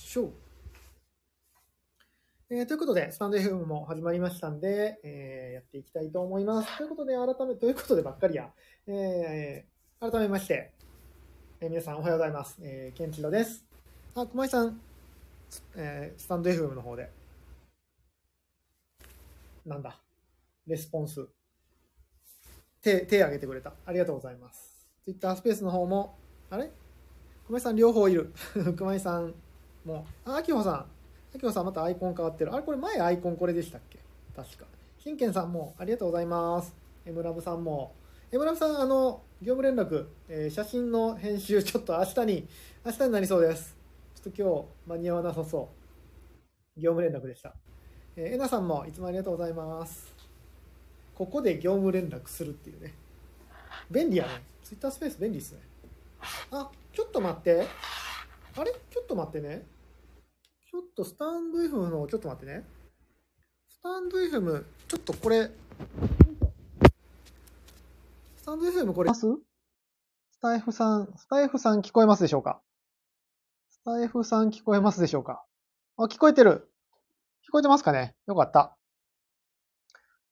しょう。えーということで、スタンド FM も始まりましたんで、えーやっていきたいと思います。ということで、改め、ということでばっかりや、えー改めまして、えー皆さんおはようございます。えー、ケンチロです。あ、熊井さん、スえースタンド FM の方で、なんだ、レスポンス、手、手挙げてくれた。ありがとうございます。Twitter スペースの方も、あれ？熊井さん両方いる。熊井さんもう、あ、秋穂さん。秋穂さんまたアイコン変わってる。あれこれ前アイコンこれでしたっけ？確か。金健さんもありがとうございます。エムラブさんも。エムラブさん、あの、業務連絡、えー写真の編集ちょっと明日に、明日になりそうです。ちょっと今日間に合わなさそう。業務連絡でした。えーえなさんもいつもありがとうございます。ここで業務連絡するっていうね。便利やね。ツイッタースペース便利ですね。あ、ちょっと待って。あれ？ちょっと待ってね。ちょっとスタンド FM の、ちょっと待ってね。スタンド FM、ちょっとこれ、スタンド FM これ、ます？スタイフさん、スタイフさん聞こえますでしょうか？スタイフさん聞こえますでしょうか？あ、聞こえてる。聞こえてますかね？よかった。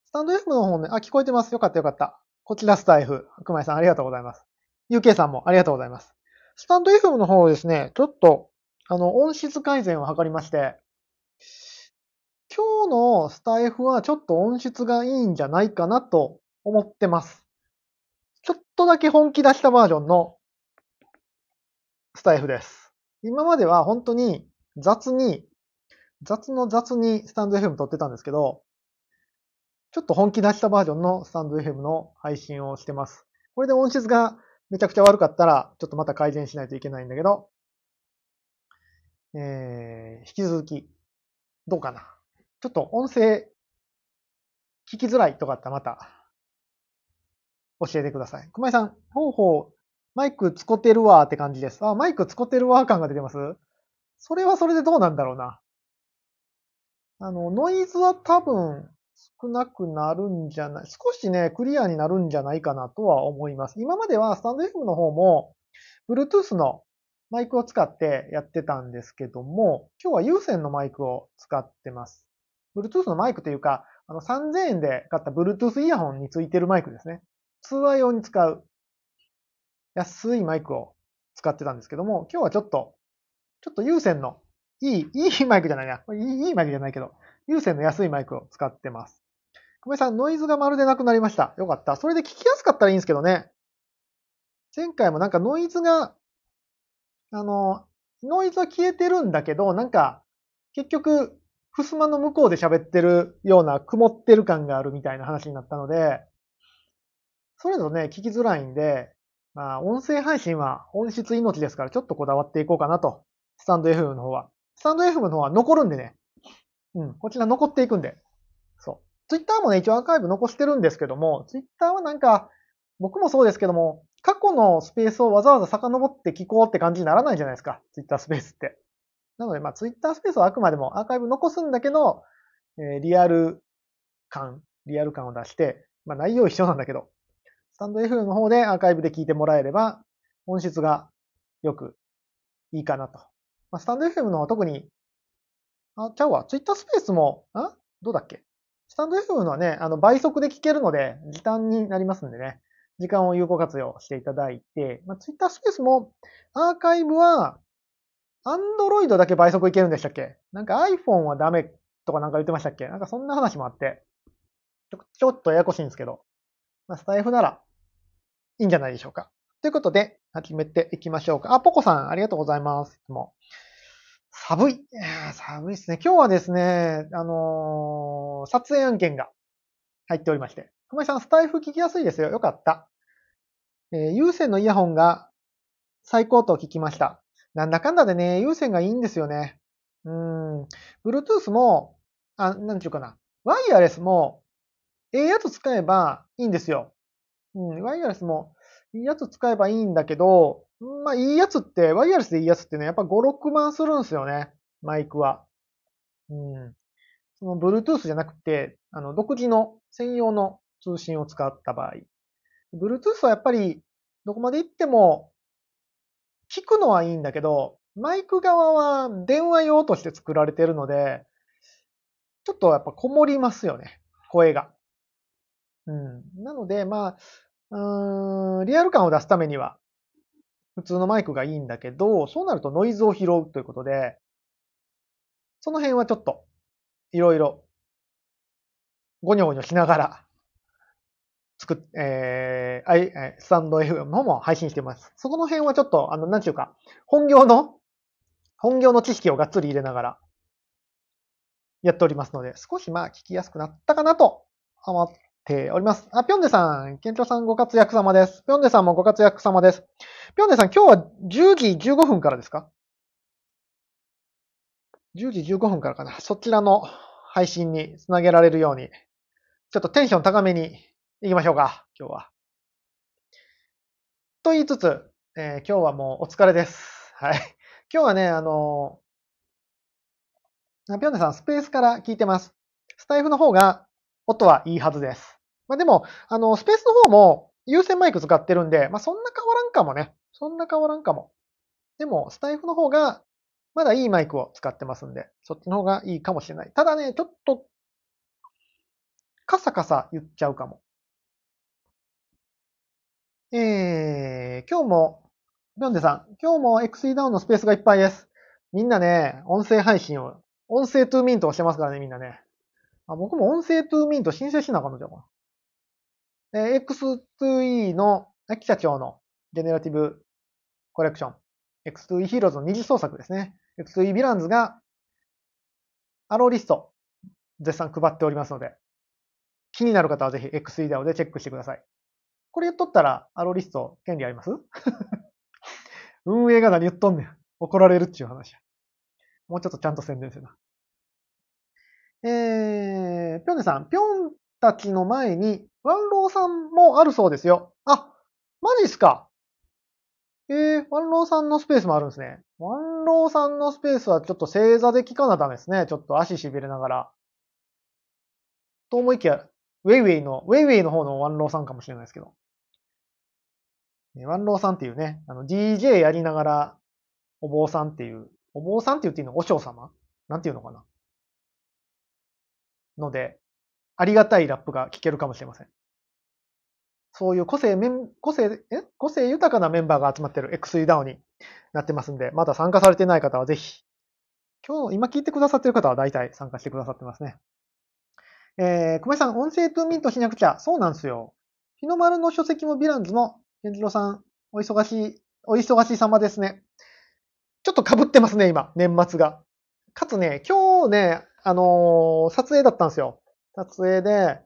スタンド FM の方ね、あ、聞こえてます。よかったよかった。こちらスタイフ。熊井さんありがとうございます。UK さんもありがとうございます。スタンド FM の方ですね、ちょっと、あの、音質改善を図りまして、今日のスタイフはちょっと音質がいいんじゃないかなと思ってます。ちょっとだけ本気出したバージョンのスタイフです。今までは本当に雑に、雑の雑にスタンド FM 撮ってたんですけど、ちょっと本気出したバージョンのスタンド FM の配信をしてます。これで音質がめちゃくちゃ悪かったら、ちょっとまた改善しないといけないんだけど、えー、引き続き、どうかな。ちょっと音声、聞きづらいとかあったらまた、教えてください。熊井さん、ほうほう、マイク使ってるわーって感じです。あ、マイク使ってるわー感が出てますそれはそれでどうなんだろうな。あの、ノイズは多分少なくなるんじゃない、少しね、クリアになるんじゃないかなとは思います。今まではスタンド F の方も、Bluetooth のマイクを使ってやってたんですけども、今日は有線のマイクを使ってます。Bluetooth のマイクというか、あの3000円で買った Bluetooth イヤホンについてるマイクですね。通話用に使う安いマイクを使ってたんですけども、今日はちょっと、ちょっと有線のいい、いいマイクじゃないな。いいいいマイクじゃないけど、有線の安いマイクを使ってます。久米さん、ノイズがまるでなくなりました。よかった。それで聞きやすかったらいいんですけどね。前回もなんかノイズが、あの、ノイズは消えてるんだけど、なんか、結局、襖の向こうで喋ってるような曇ってる感があるみたいな話になったので、それぞれね、聞きづらいんで、まあ、音声配信は音質命ですから、ちょっとこだわっていこうかなと。スタンド FM の方は。スタンド FM の方は残るんでね。うん、こちら残っていくんで。そう。ツイッターもね、一応アーカイブ残してるんですけども、ツイッターはなんか、僕もそうですけども、過去のスペースをわざわざ遡って聞こうって感じにならないじゃないですか。ツイッタースペースって。なので、まあ、ツイッタースペースはあくまでもアーカイブ残すんだけど、えーリアル感、リアル感を出して、まあ、内容一緒なんだけど、スタンド FM の方でアーカイブで聞いてもらえれば、音質がよくいいかなと。まあ、スタンド FM のは特に、あ、ちゃうわ、ツイッタースペースも、あ？どうだっけ？スタンド FM のはね、あの、倍速で聞けるので、時短になりますんでね、時間を有効活用していただいて、まあ、ツイッタースペースも、アーカイブは、アンドロイドだけ倍速いけるんでしたっけ？なんか iPhone はダメとかなんか言ってましたっけ？なんかそんな話もあって、ちょちょっとややこしいんですけど、まあ、スタイフならいいんじゃないでしょうか。ということで、始めていきましょうか。あ、ポコさん、ありがとうございます。いつも寒い。いや寒いですね。今日はですね、あのー撮影案件が入っておりまして。熊井さん、スタイフ聞きやすいですよ。よかった。えー有線のイヤホンが最高と聞きました。なんだかんだでね、有線がいいんですよね。うーん。Bluetooth も、あ、なんていうかな。ワイヤレスも、ええやつ使えばいいんですよ。うん、ワイヤレスもいいやつ使えばいいんだけど、まあいいやつって、ワイヤレスでいいやつってね、やっぱ5、6万するんですよね。マイクは。うん。その Bluetooth じゃなくて、あの、独自の専用の通信を使った場合。Bluetooth はやっぱり、どこまで行っても、聞くのはいいんだけど、マイク側は電話用として作られてるので、ちょっとやっぱこもりますよね。声が。うん。なので、まあ、うん、リアル感を出すためには、普通のマイクがいいんだけど、そうなるとノイズを拾うということで、その辺はちょっと、いろいろ、ゴニョゴニョしながら、作っ、えー、スタンド FM の方も配信しています。そこの辺はちょっと、あの、なんちゅうか、本業の、本業の知識をがっつり入れながら、やっておりますので、少しまあ聞きやすくなったかなと思っております。あ、ぴょんでさん、ケンチョさんご活躍様です。ぴょんでさんもご活躍様です。ぴょんでさん、今日は10時15分からですか ?10 時15分からかな。そちらの配信につなげられるように、ちょっとテンション高めに行きましょうか、今日は。と言いつつ、えー、今日はもうお疲れです。はい。今日はね、あのー、ピョンネさん、スペースから聞いてます。スタイフの方が音はいいはずです。まあでも、あの、スペースの方も有線マイク使ってるんで、まあそんな変わらんかもね。そんな変わらんかも。でも、スタイフの方がまだいいマイクを使ってますんで、そっちの方がいいかもしれない。ただね、ちょっと、カサカサ言っちゃうかも。えー、今日も、ビョンデさん、今日も XE ダウンのスペースがいっぱいです。みんなね、音声配信を、音声トゥーミントをしてますからね、みんなね。あ僕も音声トゥーミント申請しなあかんのじゃん。えー、X2E の秋社長のジェネラティブコレクション。X2E ヒーローズの二次創作ですね。X2E ヴィランズが、アローリスト、絶賛配っておりますので、気になる方はぜひ X3 ダオでチェックしてください。これ言っとったら、アロリスト、権利あります？運営が何言っとんねん。怒られるっていう話や。もうちょっとちゃんと宣伝せな。えー、ぴょんねさん、ぴょんたちの前に、ワンローさんもあるそうですよ。あ、マジっすか？えー、ワンローさんのスペースもあるんですね。ワンローさんのスペースはちょっと正座で聞かなダメですね。ちょっと足痺れながら。と思いきや、ウェイウェイの、ウェイウェイの方のワンローさんかもしれないですけど。ワンローさんっていうね、あの、DJ やりながら、お坊さんっていう、お坊さんって言っていいの和尚様？なんていうのかな？ので、ありがたいラップが聞けるかもしれません。そういう個性、メン個性、え？個性豊かなメンバーが集まってる XE ダウになってますんで、まだ参加されてない方はぜひ、今日、今聞いてくださってる方は大体参加してくださってますね。えー、久米さん、音声トゥーミントしなくちゃ。そうなんですよ。日の丸の書籍もヴィランズも健次郎さん、お忙しい、お忙しい様ですね。ちょっと被ってますね、今、年末が。かつね、今日ね、あのー、撮影だったんですよ。撮影で、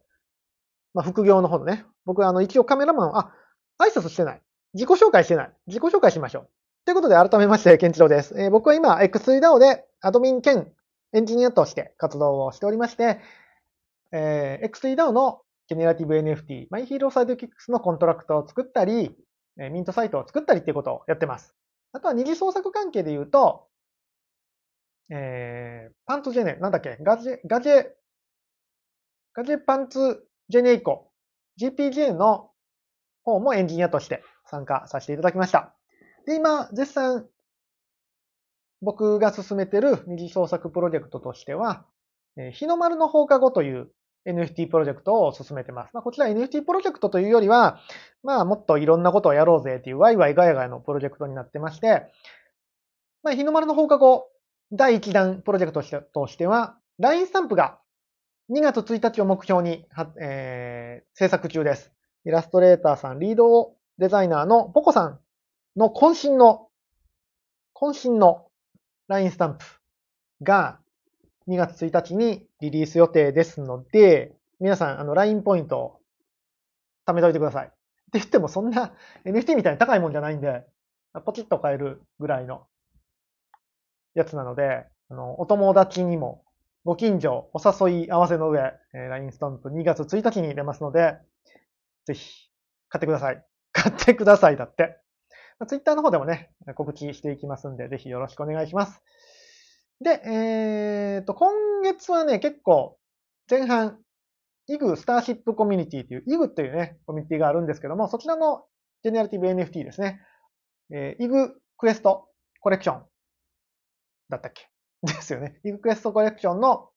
まあ、副業の方のね、僕、あの、一応カメラマン、あ、挨拶してない。自己紹介してない。自己紹介しましょう。ということで、改めまして、ケンチロです。えー、僕は今、X3DAO でアドミン兼エンジニアとして活動をしておりまして、えー、X3DAO のジェネラティブ NFT、マイヒーローサイドキックスのコントラクトを作ったり、ミントサイトを作ったりっていうことをやってます。あとは二次創作関係で言うと、えー、パンツジェネ、なんだっけ、ガジェ、ガジェ、ガジェパンツジェネイコ、GPJ の方もエンジニアとして参加させていただきました。で、今、絶賛、僕が進めてる二次創作プロジェクトとしては、日の丸の放課後という NFT プロジェクトを進めてます。まあ、こちら NFT プロジェクトというよりは、まあ、もっといろんなことをやろうぜっていうワイワイガヤガヤのプロジェクトになってまして、まあ、日の丸の放課後、第1弾プロジェクトとしては、LINE スタンプが2月1日を目標に、えー、制作中です。イラストレーターさん、リードデザイナーのポコさんの渾身の、渾身の LINE スタンプが2月1日にリリース予定ですので、皆さん、あの、LINE ポイント貯めといてください。って言ってもそんな NFT みたいに高いもんじゃないんで、ポチッと買えるぐらいのやつなので、あの、お友達にもご近所お誘い合わせの上、え LINE スタンプ2月1日に出ますので、ぜひ買ってください。買ってくださいだって。Twitter の方でもね、告知していきますんで、ぜひよろしくお願いします。で、えー、と、今月はね、結構、前半、イグスターシップコミュニティという、イグというね、コミュニティがあるんですけども、そちらのジェネラティブ NFT ですね。えー、イグクエストコレクションだったっけ？ですよね。イグクエストコレクションの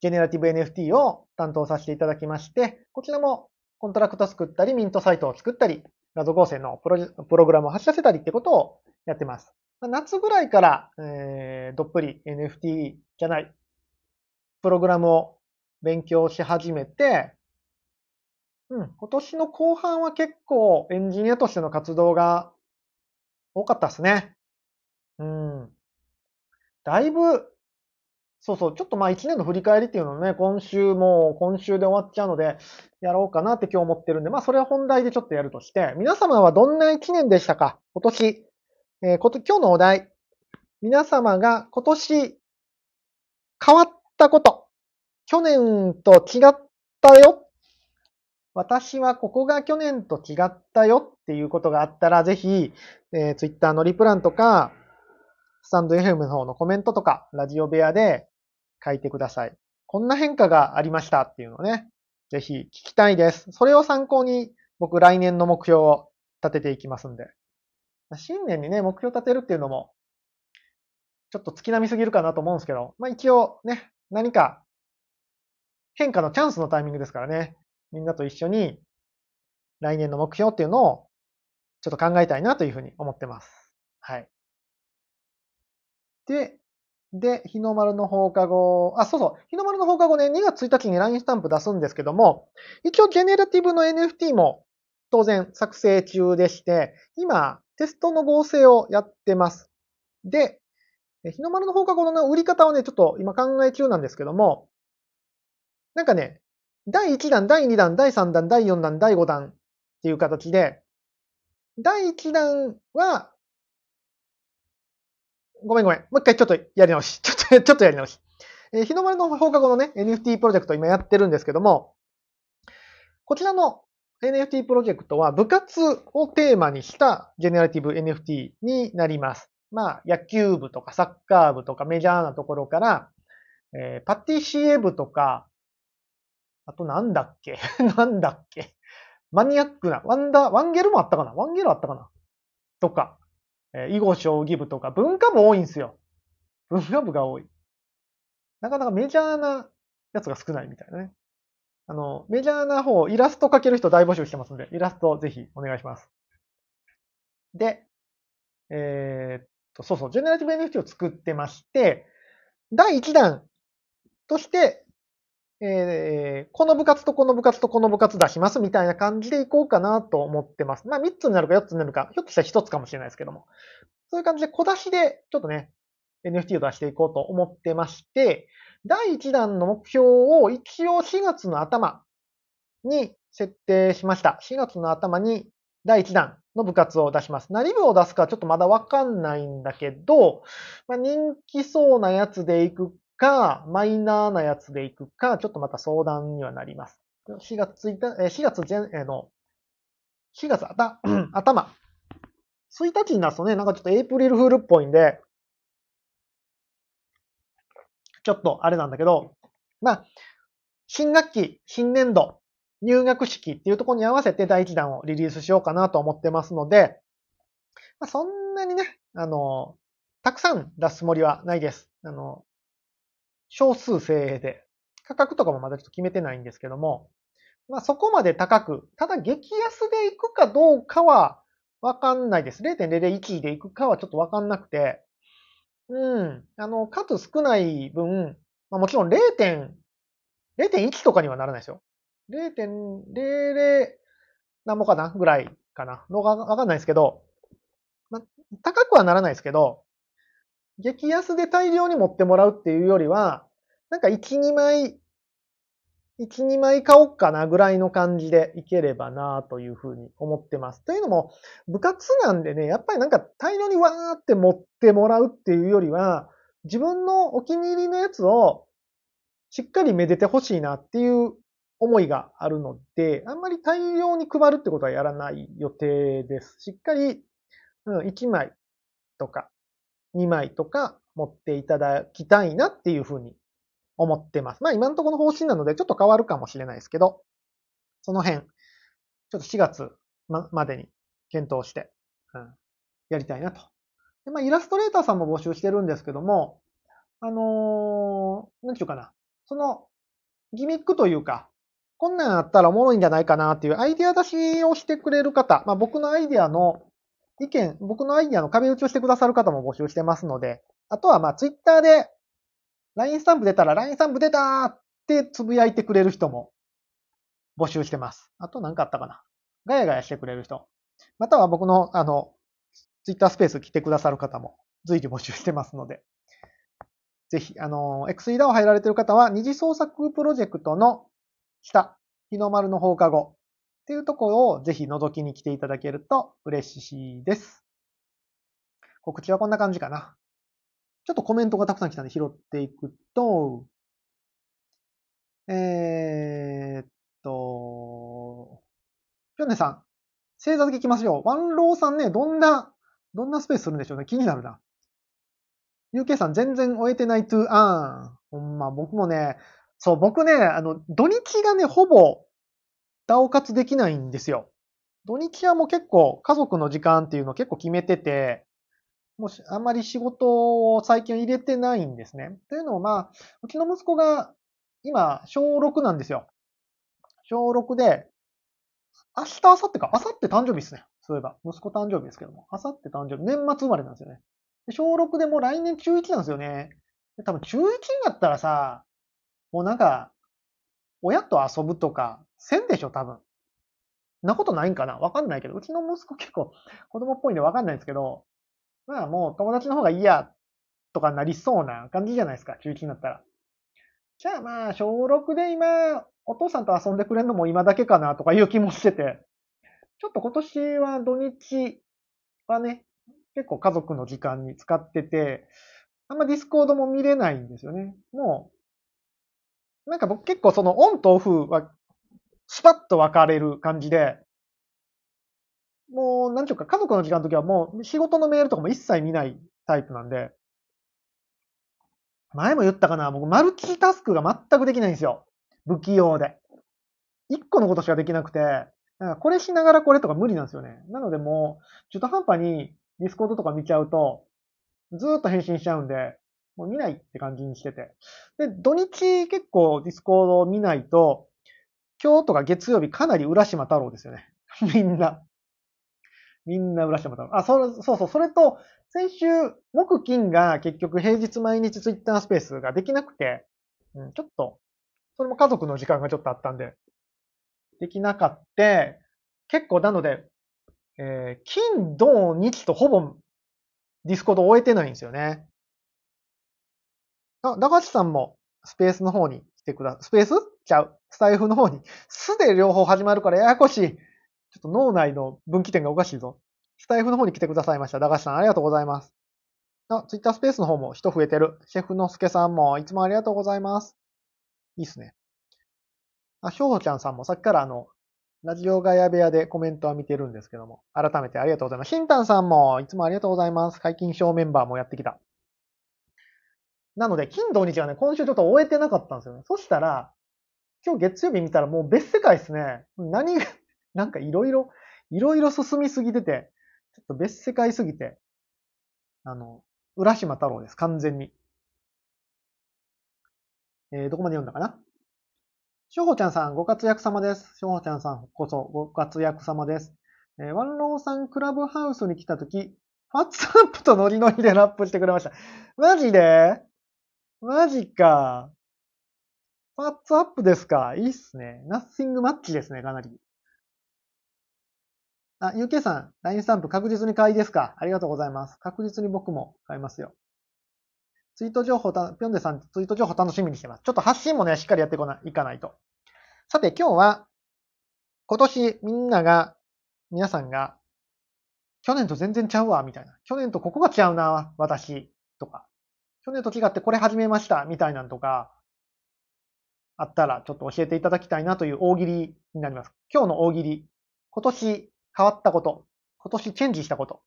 ジェネラティブ NFT を担当させていただきまして、こちらもコントラクト作ったり、ミントサイトを作ったり、画像合成のプロプログラムを走らせたりってことをやってます。夏ぐらいから、えー、どっぷり NFT じゃない、プログラムを勉強し始めて、うん、今年の後半は結構エンジニアとしての活動が多かったですね。うん。だいぶ、そうそう、ちょっとまあ一年の振り返りっていうのをね、今週も今週で終わっちゃうので、やろうかなって今日思ってるんで、まあそれは本題でちょっとやるとして、皆様はどんな一年でしたか？今年。えー、こと、今日のお題。皆様が今年変わったこと。去年と違ったよ私はここが去年と違ったよっていうことがあったら、ぜひ、えー、Twitter のリプランとか、スタンド FM の方のコメントとか、ラジオ部屋で書いてください。こんな変化がありましたっていうのをね、ぜひ聞きたいです。それを参考に僕来年の目標を立てていきますんで。新年にね、目標立てるっていうのも、ちょっと月並みすぎるかなと思うんですけど、まあ一応ね、何か変化のチャンスのタイミングですからね。みんなと一緒に来年の目標っていうのをちょっと考えたいなというふうに思ってます。はい。で、で、日の丸の放課後、あ、そうそう、日の丸の放課後ね、2月1日に LINE スタンプ出すんですけども、一応ジェネラティブの NFT も当然作成中でして、今、テストの合成をやってます。で、日の丸の放課後の売り方をね、ちょっと今考え中なんですけども、なんかね、第1弾、第2弾、第3弾、第4弾、第5弾っていう形で、第1弾は、ごめんごめん。もう一回ちょっとやり直し。ちょっと、ちょっとやり直し。えー、日の丸の放課後のね、NFT プロジェクト今やってるんですけども、こちらの NFT プロジェクトは部活をテーマにしたジェネラティブ NFT になります。まあ、野球部とかサッカー部とかメジャーなところから、えー、パティシエ部とか、あとなんだっけ？なんだっけ？マニアックな、ワンダー、ワンゲルもあったかな？ワンゲルあったかな？とか、えー、囲碁将棋部とか、文化部多いんですよ。文化部が多い。なかなかメジャーなやつが少ないみたいなね。あの、メジャーな方、イラスト描ける人大募集してますんで、イラストぜひお願いします。で、えー、っと、そうそう、ジェネラティブ NFT を作ってまして、第1弾として、えー、この部活とこの部活とこの部活出しますみたいな感じでいこうかなと思ってます。まあ3つになるか4つになるか、ひょっとしたら1つかもしれないですけども。そういう感じで小出しでちょっとね、NFT を出していこうと思ってまして、第1弾の目標を一応4月の頭に設定しました。4月の頭に第1弾の部活を出します。何部を出すかちょっとまだわかんないんだけど、まあ、人気そうなやつでいくか、マイナーなやつで行くか、ちょっとまた相談にはなります。4月1日、4月前、えの、4月あた、頭。1日になるとね、なんかちょっとエイプリルフールっぽいんで、ちょっとあれなんだけど、まあ、新学期、新年度、入学式っていうところに合わせて第1弾をリリースしようかなと思ってますので、まあ、そんなにね、あの、たくさん出すつもりはないです。あの、少数精鋭で、価格とかもまだちょっと決めてないんですけども、まあそこまで高く、ただ激安で行くかどうかはわかんないです。0.001で行くかはちょっとわかんなくて、うん。あの、数少ない分、まあもちろん0.0.1とかにはならないですよ。0.00何もかなぐらいかなのがわかんないですけど、まあ、高くはならないですけど、激安で大量に持ってもらうっていうよりは、なんか1、2枚、1、2枚買おうかなぐらいの感じでいければなというふうに思ってます。というのも、部活なんでね、やっぱりなんか大量にわーって持ってもらうっていうよりは、自分のお気に入りのやつをしっかりめでてほしいなっていう思いがあるので、あんまり大量に配るってことはやらない予定です。しっかり、うん、1枚とか2枚とか持っていただきたいなっていうふうに思ってます。まあ今のところの方針なのでちょっと変わるかもしれないですけど、その辺、ちょっと4月までに検討して、うん、やりたいなとでまあ、イラストレーターさんも募集してるんですけども、あのー、なんていうかな。その、ギミックというか、こんなんあったらおもろいんじゃないかなっていうアイデア出しをしてくれる方、まあ、僕のアイデアの意見、僕のアイデアの壁打ちをしてくださる方も募集してますので、あとはまあツイッターで LINE スタンプ出たら LINE スタンプ出たーってつぶやいてくれる人も募集してます。あと何かあったかなガヤガヤしてくれる人。または僕のあの、ツイッタースペース来てくださる方も随時募集してますので、ぜひ、あの、X リーダを入られてる方は、二次創作プロジェクトの下、日の丸の放課後っていうところをぜひ覗きに来ていただけると嬉しいです。告知はこんな感じかな。ちょっとコメントがたくさん来たんで拾っていくと、えー、っと、ぴょんねさん、星座付き来ますよ。ワンローさんね、どんな、どんなスペースするんでしょうね。気になるな。UK さん全然終えてないトゥーアーン。ほんま、僕もね、そう、僕ね、あの、土日がね、ほぼ、ダオ活できないんですよ。土日はもう結構、家族の時間っていうのを結構決めてて、もし、あんまり仕事を最近入れてないんですね。というのも、まあ、うちの息子が、今、小6なんですよ。小6で、明日、明後日か、明後日誕生日ですね。そういえば、息子誕生日ですけども、明後日誕生日、年末生まれなんですよね。小6でもう来年中1なんですよね。多分中1になったらさ、もうなんか、親と遊ぶとか、せんでしょ、多分。なことないんかな？わかんないけど、うちの息子結構子供っぽいんでわかんないんですけど、まあもう友達の方がいいや、とかなりそうな感じじゃないですか、中1になったら。じゃあまあ、小6で今、お父さんと遊んでくれるのも今だけかな、とかいう気もしてて、ちょっと今年は土日はね、結構家族の時間に使ってて、あんまディスコードも見れないんですよね。もう、なんか僕結構そのオンとオフはスパッと分かれる感じで、もう、なんちゅうか、家族の時間の時はもう仕事のメールとかも一切見ないタイプなんで、前も言ったかな、僕マルチタスクが全くできないんですよ。不器用で。一個のことしかできなくて、なんかこれしながらこれとか無理なんですよね。なのでもう、中途半端にディスコードとか見ちゃうと、ずーっと返信しちゃうんで、もう見ないって感じにしてて。で、土日結構ディスコードを見ないと、今日とか月曜日かなり浦島太郎ですよね。みんな。みんな浦島太郎。あ、そそうそう、それと、先週、木金が結局平日毎日ツイッタースペースができなくて、うん、ちょっと、それも家族の時間がちょっとあったんで、できなかった。結構なので、えー、金、土、日とほぼディスコード終えてないんですよね。あ、ダガチさんもスペースの方に来てくだ、スペース？ちゃう。スタイフの方に。スで両方始まるからややこしい。ちょっと脳内の分岐点がおかしいぞ。スタイフの方に来てくださいました。ダガチさんありがとうございます。あ、ツイッタースペースの方も人増えてる。シェフのすけさんもいつもありがとうございます。いいっすね。あ、しょうほちゃんさんもさっきからあの、ラジオガヤ部屋でコメントは見てるんですけども、改めてありがとうございます。シンタンさんもいつもありがとうございます。解禁賞メンバーもやってきた。なので、金土日はね、今週ちょっと終えてなかったんですよね。そしたら、今日月曜日見たらもう別世界ですね。何、なんかいろいろ、いろいろ進みすぎてて、ちょっと別世界すぎて、あの、浦島太郎です。完全に。えー、どこまで読んだかな？しょうほちゃんさん、ご活躍様です。しょうほちゃんさんこそご活躍様です。えー、ワンローさんクラブハウスに来たとき、ファッツアップとノリノリでラップしてくれました。マジで？マジか。ファッツアップですか？いいっすね。ナッシングマッチですね、かなり。あ、UK さん、LINE スタンプ確実に買いですか？ありがとうございます。確実に僕も買いますよ。ツイート情報た、ぴょんでさん、ツイート情報楽しみにしてます。ちょっと発信もね、しっかりやってこない、いかないと。さて、今日は、今年みんなが、皆さんが、去年と全然ちゃうわ、みたいな。去年とここが違うな、私、とか。去年と違ってこれ始めました、みたいなんとか、あったらちょっと教えていただきたいなという大喜利になります。今日の大喜利。今年変わったこと。今年チェンジしたこと。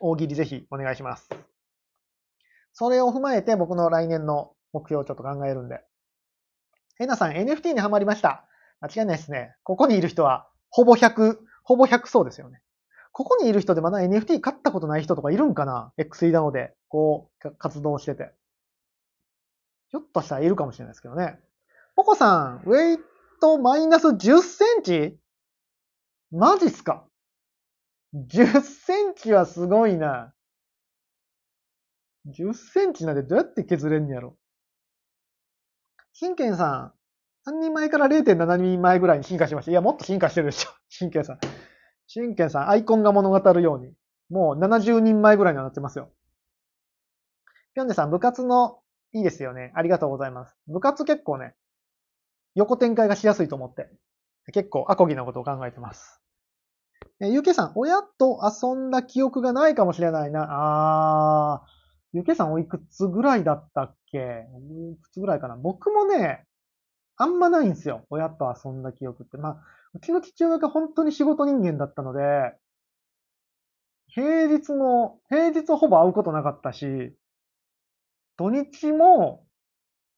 大喜利ぜひお願いします。それを踏まえて僕の来年の目標をちょっと考えるんで。ヘナさん NFT にハマりました。間違いないですね。ここにいる人はほぼ100、ほぼ100そうですよね。ここにいる人でまだ NFT 買ったことない人とかいるんかな ?XE なので、こう、活動してて。ひょっとしたらいるかもしれないですけどね。ポコさん、ウェイトマイナス10センチ？マジっすか ?10 センチはすごいな。10センチなんてどうやって削れんやろ？神剣さん、3人前から0.7人前ぐらいに進化しました。いや、もっと進化してるでしょ。神剣さん。神剣さん、アイコンが物語るように。もう70人前ぐらいにはなってますよ。ぴょんねさん、部活の、いいですよね。ありがとうございます。部活結構ね、横展開がしやすいと思って、結構アコギなことを考えてます。え、ゆうけさん、親と遊んだ記憶がないかもしれないな。あー、ゆうけさんおいくつぐらいだったっけ？いくつぐらいかな？僕もね、あんまないんですよ。親と遊んだ記憶って。まあ、うちの父親が本当に仕事人間だったので、平日も、平日ほぼ会うことなかったし、土日も、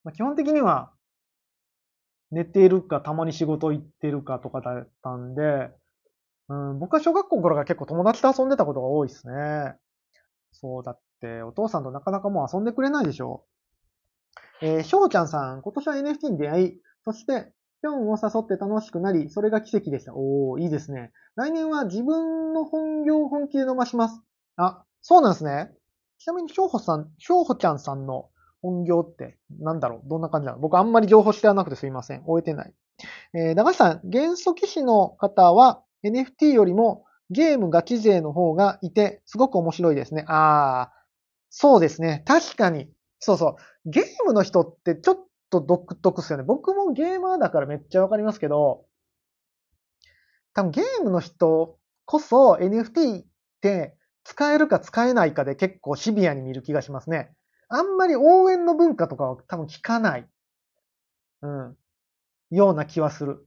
まあ、基本的には寝ているか、たまに仕事行ってるかとかだったんで、うん、僕は小学校頃から結構友達と遊んでたことが多いですね。そうだって、お父さんとなかなかもう遊んでくれないでしょ。えー、しょうちゃんさん、今年は NFT に出会い、そして、ぴょんを誘って楽しくなり、それが奇跡でした。おー、いいですね。来年は自分の本業を本気で伸ばします。あ、そうなんですね。ちなみに、しょうほさん、しょうほちゃんさんの本業ってなんだろう？どんな感じなの？僕あんまり情報知らなくてすいません。終えてない。えー、長橋さん、元素騎士の方は NFT よりもゲームガチ勢の方がいて、すごく面白いですね。ああ、そうですね。確かに。そうそう。ゲームの人ってちょっと独特っすよね。僕もゲーマーだからめっちゃわかりますけど、多分ゲームの人こそ NFT って使えるか使えないかで結構シビアに見る気がしますね。あんまり応援の文化とかは多分聞かない。うん。ような気はする。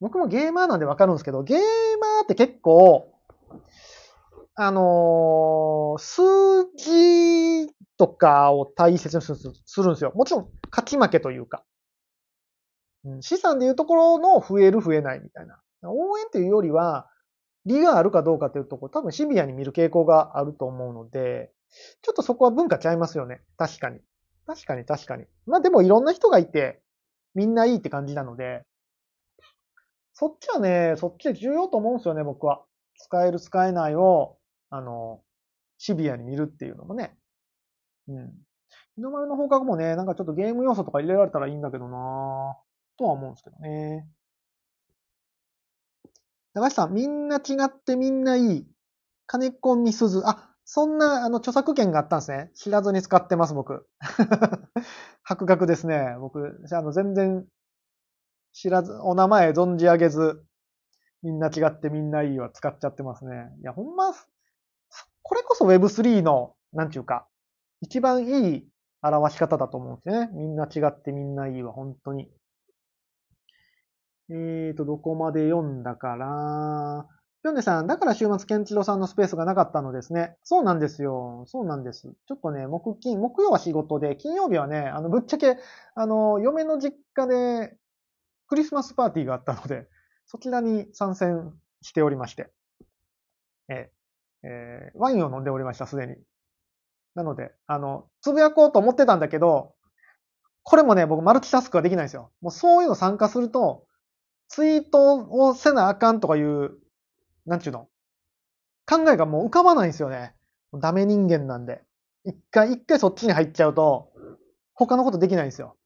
僕もゲーマーなんでわかるんですけど、ゲーマーって結構、あのー、数字とかを大切にするんですよ。もちろん、勝ち負けというか。うん、資産でいうところの増える増えないみたいな。応援というよりは、利があるかどうかというところ、多分シビアに見る傾向があると思うので、ちょっとそこは文化ちゃいますよね。確かに。確かに確かに。まあでもいろんな人がいて、みんないいって感じなので、そっちはね、そっちで重要と思うんですよね、僕は。使える使えないを、あの、シビアに見るっていうのもね。うん。日の丸の放課後もね、なんかちょっとゲーム要素とか入れられたらいいんだけどなぁとは思うんですけどね。高橋さん、みんな違ってみんないい。金子みすず。あ、そんな、あの、著作権があったんですね。知らずに使ってます、僕。博学ですね。僕、あの、全然、知らず、お名前存じ上げず、みんな違ってみんないいは使っちゃってますね。いや、ほんま、これこそ Web3 の、なんちゅうか、一番いい表し方だと思うんですね。みんな違ってみんないいは、本当に。えーと、どこまで読んだから、ぴょんねさん、だから週末、ケンチロさんのスペースがなかったのですね。そうなんですよ。そうなんです。ちょっとね、木金、木曜は仕事で、金曜日はね、あの、ぶっちゃけ、あの、嫁の実家でクリスマスパーティーがあったので、そちらに参戦しておりまして、ええー、ワインを飲んでおりました、すでに。なので、あの、つぶやこうと思ってたんだけど、これもね、僕マルチタスクはできないんですよ。もうそういうの参加すると、ツイートをせなあかんとかいうなんちゅうの？考えがもう浮かばないんですよね。ダメ人間なんで。一回、一回そっちに入っちゃうと、他のことできないんですよ。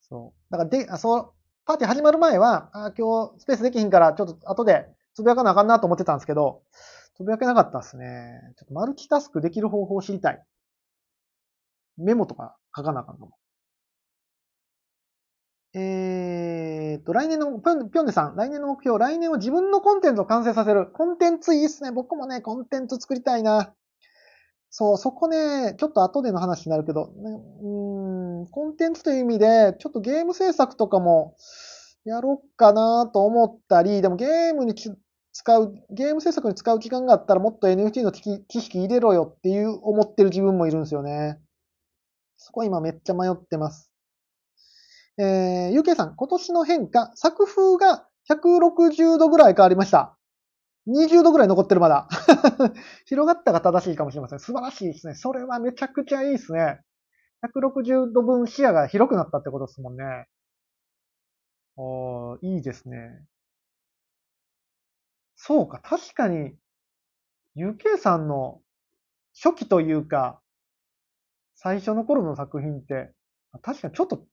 そう。だからで、あ、そう、パーティー始まる前は、あ、今日スペースできひんから、ちょっと後でつぶやかなあかんなと思ってたんですけど、つぶやけなかったですね。ちょっとマルチタスクできる方法を知りたい。メモとか書かなあかんかも。えー、えっと、来年の、ぴょん、ぴょんねさん、来年の目標、来年は自分のコンテンツを完成させる。コンテンツいいっすね。僕もね、コンテンツ作りたいな。そう、そこね、ちょっと後での話になるけど、ね、うん、コンテンツという意味で、ちょっとゲーム制作とかもやろっかなと思ったり、でもゲームに使う、ゲーム制作に使う期間があったらもっと NFT の知識入れろよっていう思ってる自分もいるんですよね。そこ今めっちゃ迷ってます。えー、UK さん、今年の変化、作風が160度ぐらい変わりました。20度ぐらい残ってるまだ。広がったが正しいかもしれません。素晴らしいですね。それはめちゃくちゃいいですね。160度分視野が広くなったってことですもんね。おいいですね。そうか、確かに、UK さんの初期というか、最初の頃の作品って、確かにちょっと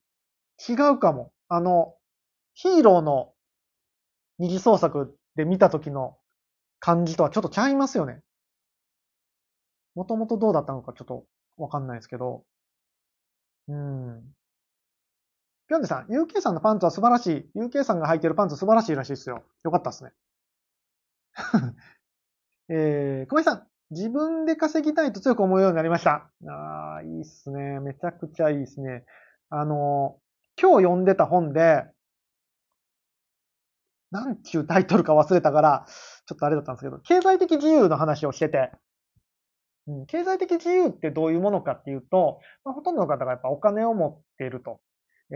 違うかも。あの、ヒーローの二次創作で見た時の感じとはちょっとちゃいますよね。もともとどうだったのかちょっとわかんないですけど。うん。ぴょんでさん、UK さんのパンツは素晴らしい。UK さんが履いてるパンツ素晴らしいらしいですよ。よかったですね。えー、小林さん、自分で稼ぎたいと強く思うようになりました。ああ、いいっすね。めちゃくちゃいいっすね。あの、今日読んでた本で、なんちゅうタイトルか忘れたから、ちょっとあれだったんですけど、経済的自由の話をしてて、うん、経済的自由ってどういうものかっていうと、まあ、ほとんどの方がやっぱお金を持っていると。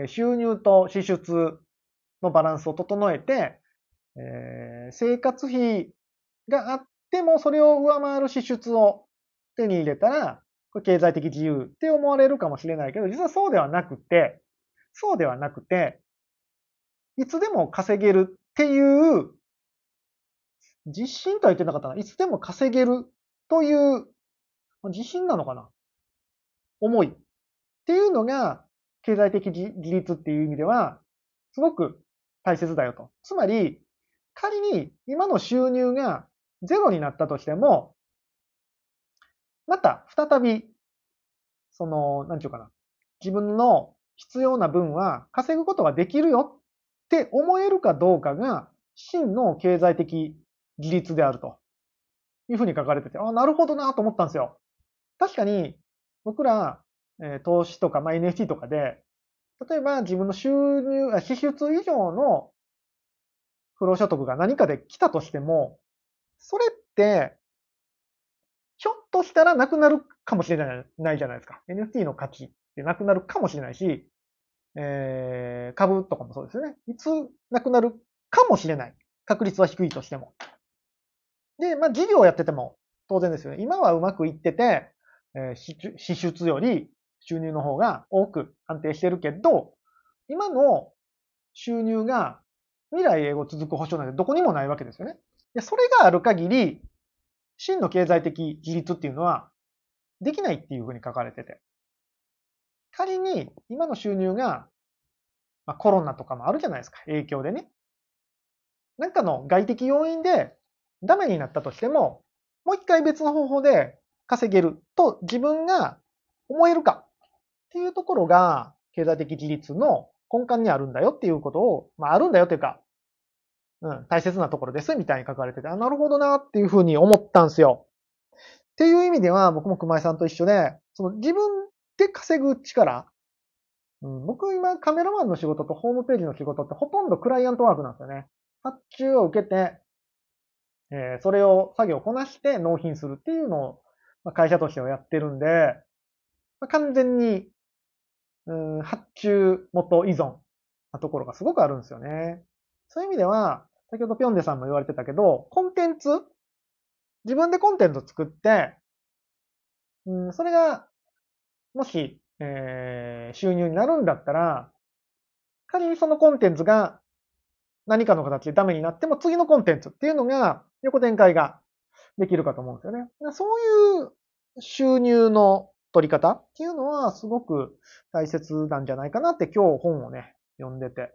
収入と支出のバランスを整えて、えー、生活費があってもそれを上回る支出を手に入れたら、これ経済的自由って思われるかもしれないけど、実はそうではなくて、そうではなくて、いつでも稼げるっていう自信とは言ってなかったな。いつでも稼げるという自信なのかな思いっていうのが経済的自立っていう意味ではすごく大切だよと。つまり仮に今の収入がゼロになったとしてもまた再びその、なんちゅうかな。自分の必要な分は稼ぐことができるよって思えるかどうかが真の経済的自立であるというふうに書かれてて、あ、なるほどなと思ったんですよ。確かに、僕ら、え、投資とか、まあ、NFT とかで、例えば自分の収入、支出以上の不労所得が何かで来たとしても、それって、ひょっとしたらなくなるかもしれないじゃないですか。NFT の価値ってなくなるかもしれないし、えー、株とかもそうですよね。いつなくなるかもしれない。確率は低いとしても。で、まあ、事業をやってても当然ですよね。今はうまくいってて、えー、支出より収入の方が多く安定してるけど、今の収入が未来英語続く保証なんてどこにもないわけですよね。で、それがある限り、真の経済的自立っていうのはできないっていうふうに書かれてて。仮に今の収入が、まあ、コロナとかもあるじゃないですか。影響でね。なんかの外的要因でダメになったとしても、もう一回別の方法で稼げると自分が思えるかっていうところが経済的自立の根幹にあるんだよっていうことを、まああるんだよっていうか、うん、大切なところですみたいに書かれてて、あ、なるほどなっていうふうに思ったんですよ。っていう意味では僕も熊井さんと一緒で、その自分で稼ぐ力、うん、僕今カメラマンの仕事とホームページの仕事ってほとんどクライアントワークなんですよね。発注を受けて、えー、それを作業をこなして納品するっていうのを、ま、会社としてはやってるんで、まあ、完全に、うん、発注元依存なところがすごくあるんですよね。そういう意味では、先ほどぴょんでさんも言われてたけど、コンテンツ？自分でコンテンツ作って、うん、それが、もし、えー、収入になるんだったら、仮にそのコンテンツが何かの形でダメになっても次のコンテンツっていうのが横展開ができるかと思うんですよね。そういう収入の取り方っていうのはすごく大切なんじゃないかなって今日本をね、読んでて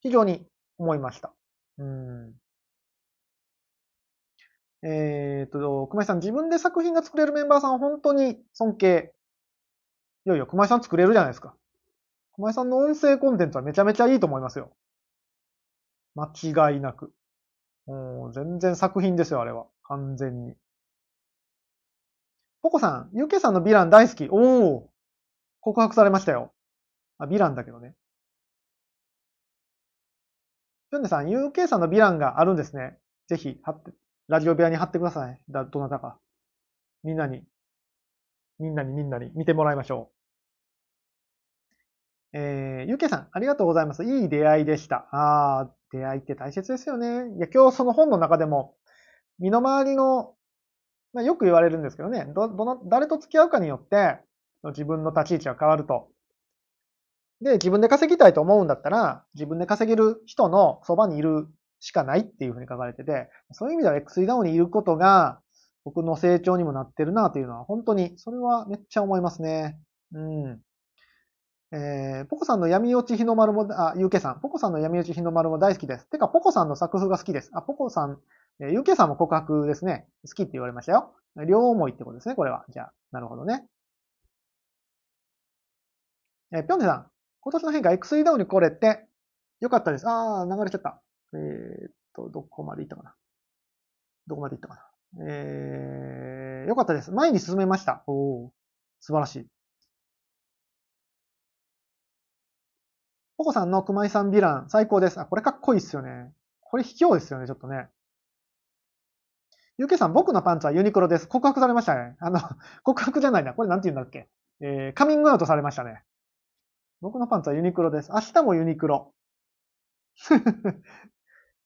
非常に思いました。うん。えっ、と、熊井さん、自分で作品が作れるメンバーさん本当に尊敬。いよいよ熊井さん作れるじゃないですか。熊井さんの音声コンテンツはめちゃめちゃいいと思いますよ。間違いなく。もう全然作品ですよ、あれは。完全に。ポコさん、UK さんのヴィラン大好き。おお告白されましたよ。あ、ヴィランだけどね。ピョンネさん、UK さんのヴィランがあるんですね。ぜひ、貼って、ラジオ部屋に貼ってください。だ、どなたか。みんなに、みんなにみんなに見てもらいましょう。えー、UK さん、ありがとうございます。いい出会いでした。あー、出会いって大切ですよね。いや、今日その本の中でも、身の回りの、まあ、よく言われるんですけどね、ど、どの、誰と付き合うかによって、自分の立ち位置は変わると。で、自分で稼ぎたいと思うんだったら、自分で稼げる人のそばにいるしかないっていうふうに書かれてて、そういう意味では X3 ダウンにいることが、僕の成長にもなってるなというのは、本当に、それはめっちゃ思いますね。うん。えー、ポコさんの闇落ち日の丸も、あ、ゆうけさん。ポコさんの闇落ち日の丸も大好きです。てか、ポコさんの作風が好きです。あ、ポコさん、えー、ゆうけさんも告白ですね。好きって言われましたよ。両思いってことですね、これは。じゃあ、なるほどね。えー、ぴょんねさん。今年の変化、X3 ダウンに来れって、よかったです。あー、流れちゃった。えー、っと、どこまで行ったかな。どこまで行ったかな。えー、よかったです。前に進めました。おー、素晴らしい。ポコさんの熊井さんヴィラン、最高です。あ、これかっこいいっすよね。これ卑怯ですよね、ちょっとね。ゆうけさん、僕のパンツはユニクロです。告白されましたね。あの、告白じゃないな。これなんて言うんだっけ。えー、カミングアウトされましたね。僕のパンツはユニクロです。明日もユニクロ。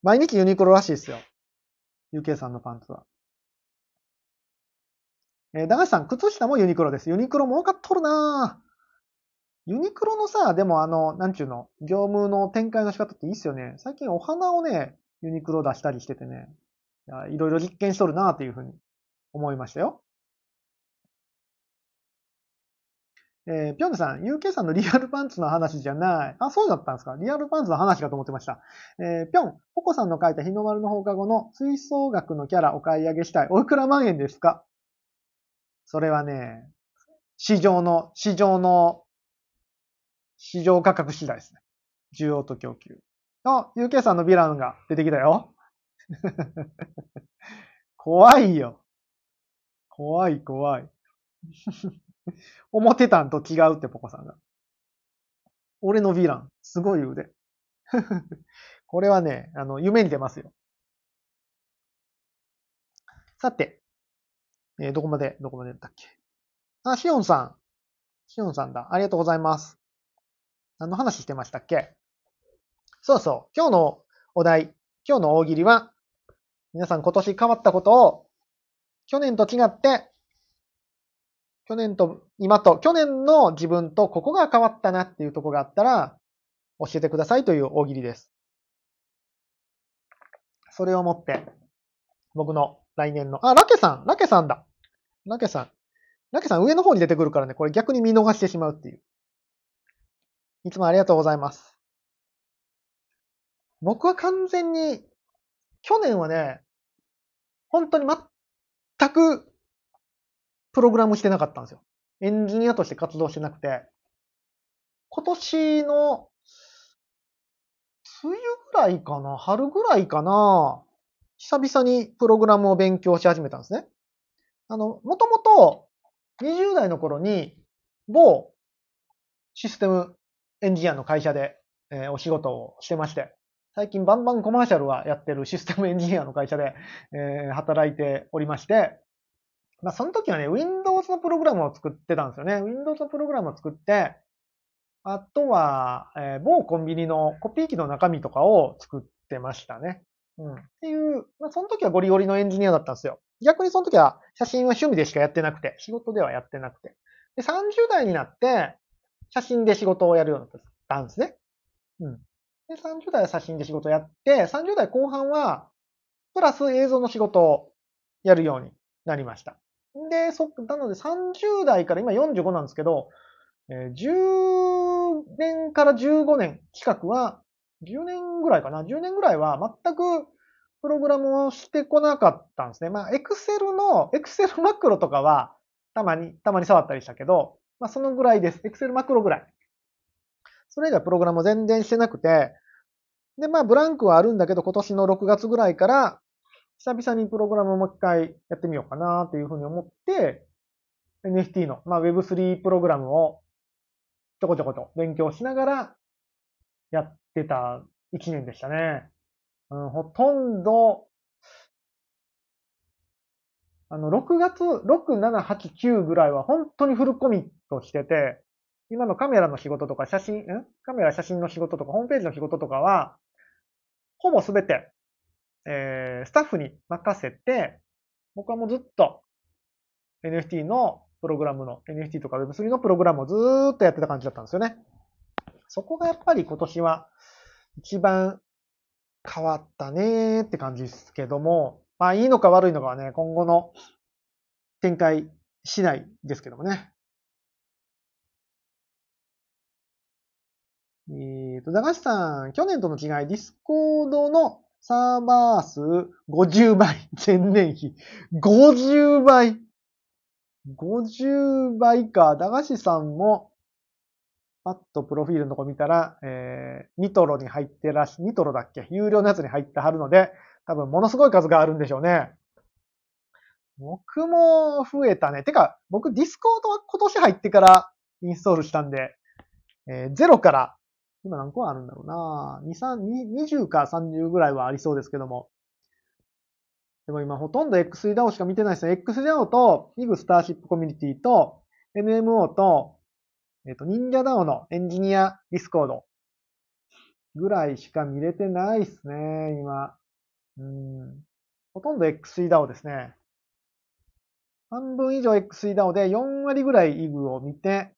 毎日ユニクロらしいですよ。ゆうけいさんのパンツは。えー、駄菓子さん、靴下もユニクロです。ユニクロも多かっとるなぁ。ユニクロのさ、でもあの、なんちゅうの、業務の展開の仕方っていいっすよね。最近お花をね、ユニクロ出したりしててね、いろいろ実験しとるなっていうふうに思いましたよ。えー、ぴょんさん、UK さんのリアルパンツの話じゃない。あ、そうだったんですかリアルパンツの話かと思ってました。えー、ぴょん、ポコさんの書いた日の丸の放課後の吹奏楽のキャラお買い上げしたい。おいくら万円ですか？それはね、市場の、市場の市場価格次第ですね。需要と供給。あ、UK さんのヴィランが出てきたよ。怖いよ。怖い怖い。思ってたんと違うってポコさんが。俺のヴィラン、すごい腕。これはね、あの、夢に出ますよ。さて、えー、どこまで、どこまでやったっけあ、シオンさん。シオンさんだ。ありがとうございます。何の話してましたっけ？そうそう。今日のお題、今日の大喜利は、皆さん今年変わったことを、去年と違って、去年と、今と、去年の自分とここが変わったなっていうとこがあったら、教えてくださいという大喜利です。それをもって、僕の来年の、あ、ラケさん、ラケさんだ。ラケさん。ラケさん上の方に出てくるからね、これ逆に見逃してしまうっていう。いつもありがとうございます。僕は完全に、去年はね、本当に全くプログラムしてなかったんですよ。エンジニアとして活動してなくて、今年の、梅雨ぐらいかな春ぐらいかな久々にプログラムを勉強し始めたんですね。あの、もともと20代の頃に某システムエンジニアの会社で、えー、お仕事をしてまして、最近バンバンコマーシャルはやってるシステム エンジニアの会社で、えー、働いておりまして、まあ、その時はね、Windows のプログラムを作ってたんですよね。Windows のプログラムを作って、あとは、えー、某コンビニのコピー機の中身とかを作ってましたね。うん。っていう、まあ、その時はゴリゴリのエンジニアだったんですよ。逆にその時は写真は趣味でしかやってなくて、仕事ではやってなくて。で、30代になって、写真で仕事をやるようになったんですね。うん。で、30代は写真で仕事をやって、30代後半は、プラス映像の仕事をやるようになりました。で、そ、なので30代から今45なんですけど、えー、10年から15年近くは、10年ぐらいかな ?10 年ぐらいは全くプログラムをしてこなかったんですね。まあ、Excel の、Excel マクロとかは、たまに、たまに触ったりしたけど、まあ、そのぐらいです。Excel マクロぐらい。それ以外プログラムを全然してなくて、で、まあ、ブランクはあるんだけど、今年の6月ぐらいから、久々にプログラムをもう一回やってみようかなというふうに思って、NFT の、まあ、Web3 プログラムをちょこちょこと勉強しながらやってた1年でしたね。うん、ほとんどあの、6月、6、7、8、9ぐらいは本当にフルコミットしてて、今のカメラの仕事とか写真、ん？カメラ写真の仕事とかホームページの仕事とかは、ほぼすべてえー、スタッフに任せて、僕はもうずっと NFT のプログラムの、NFT とか Web3 のプログラムをずーっとやってた感じだったんですよね。そこがやっぱり今年は一番変わったねーって感じですけども、まあいいのか悪いのかはね、今後の展開次第ですけどもね。えっ、ー、と、駄菓子さん、去年との違い、ディスコードのサーバー数50倍、前年比。50倍 !50 倍か。駄菓子さんも、パッとプロフィールのとこ見たら、えー、ニトロに入ってらし、ニトロだっけ有料のやつに入ってはるので、多分ものすごい数があるんでしょうね。僕も増えたね。てか、僕ディスコードは今年入ってからインストールしたんで、えー、ゼロから今何個あるんだろうな2、3、20か30ぐらいはありそうですけども。でも今ほとんど XDAO しか見てないですね。XDAO と IG スターシップコミュニティと NMO と、えっ、と、忍者 DAO のエンジニアディスコードぐらいしか見れてないですね、今。うん。ほとんど XDAO ですね。半分以上 XDAO で4割ぐらい IG を見て、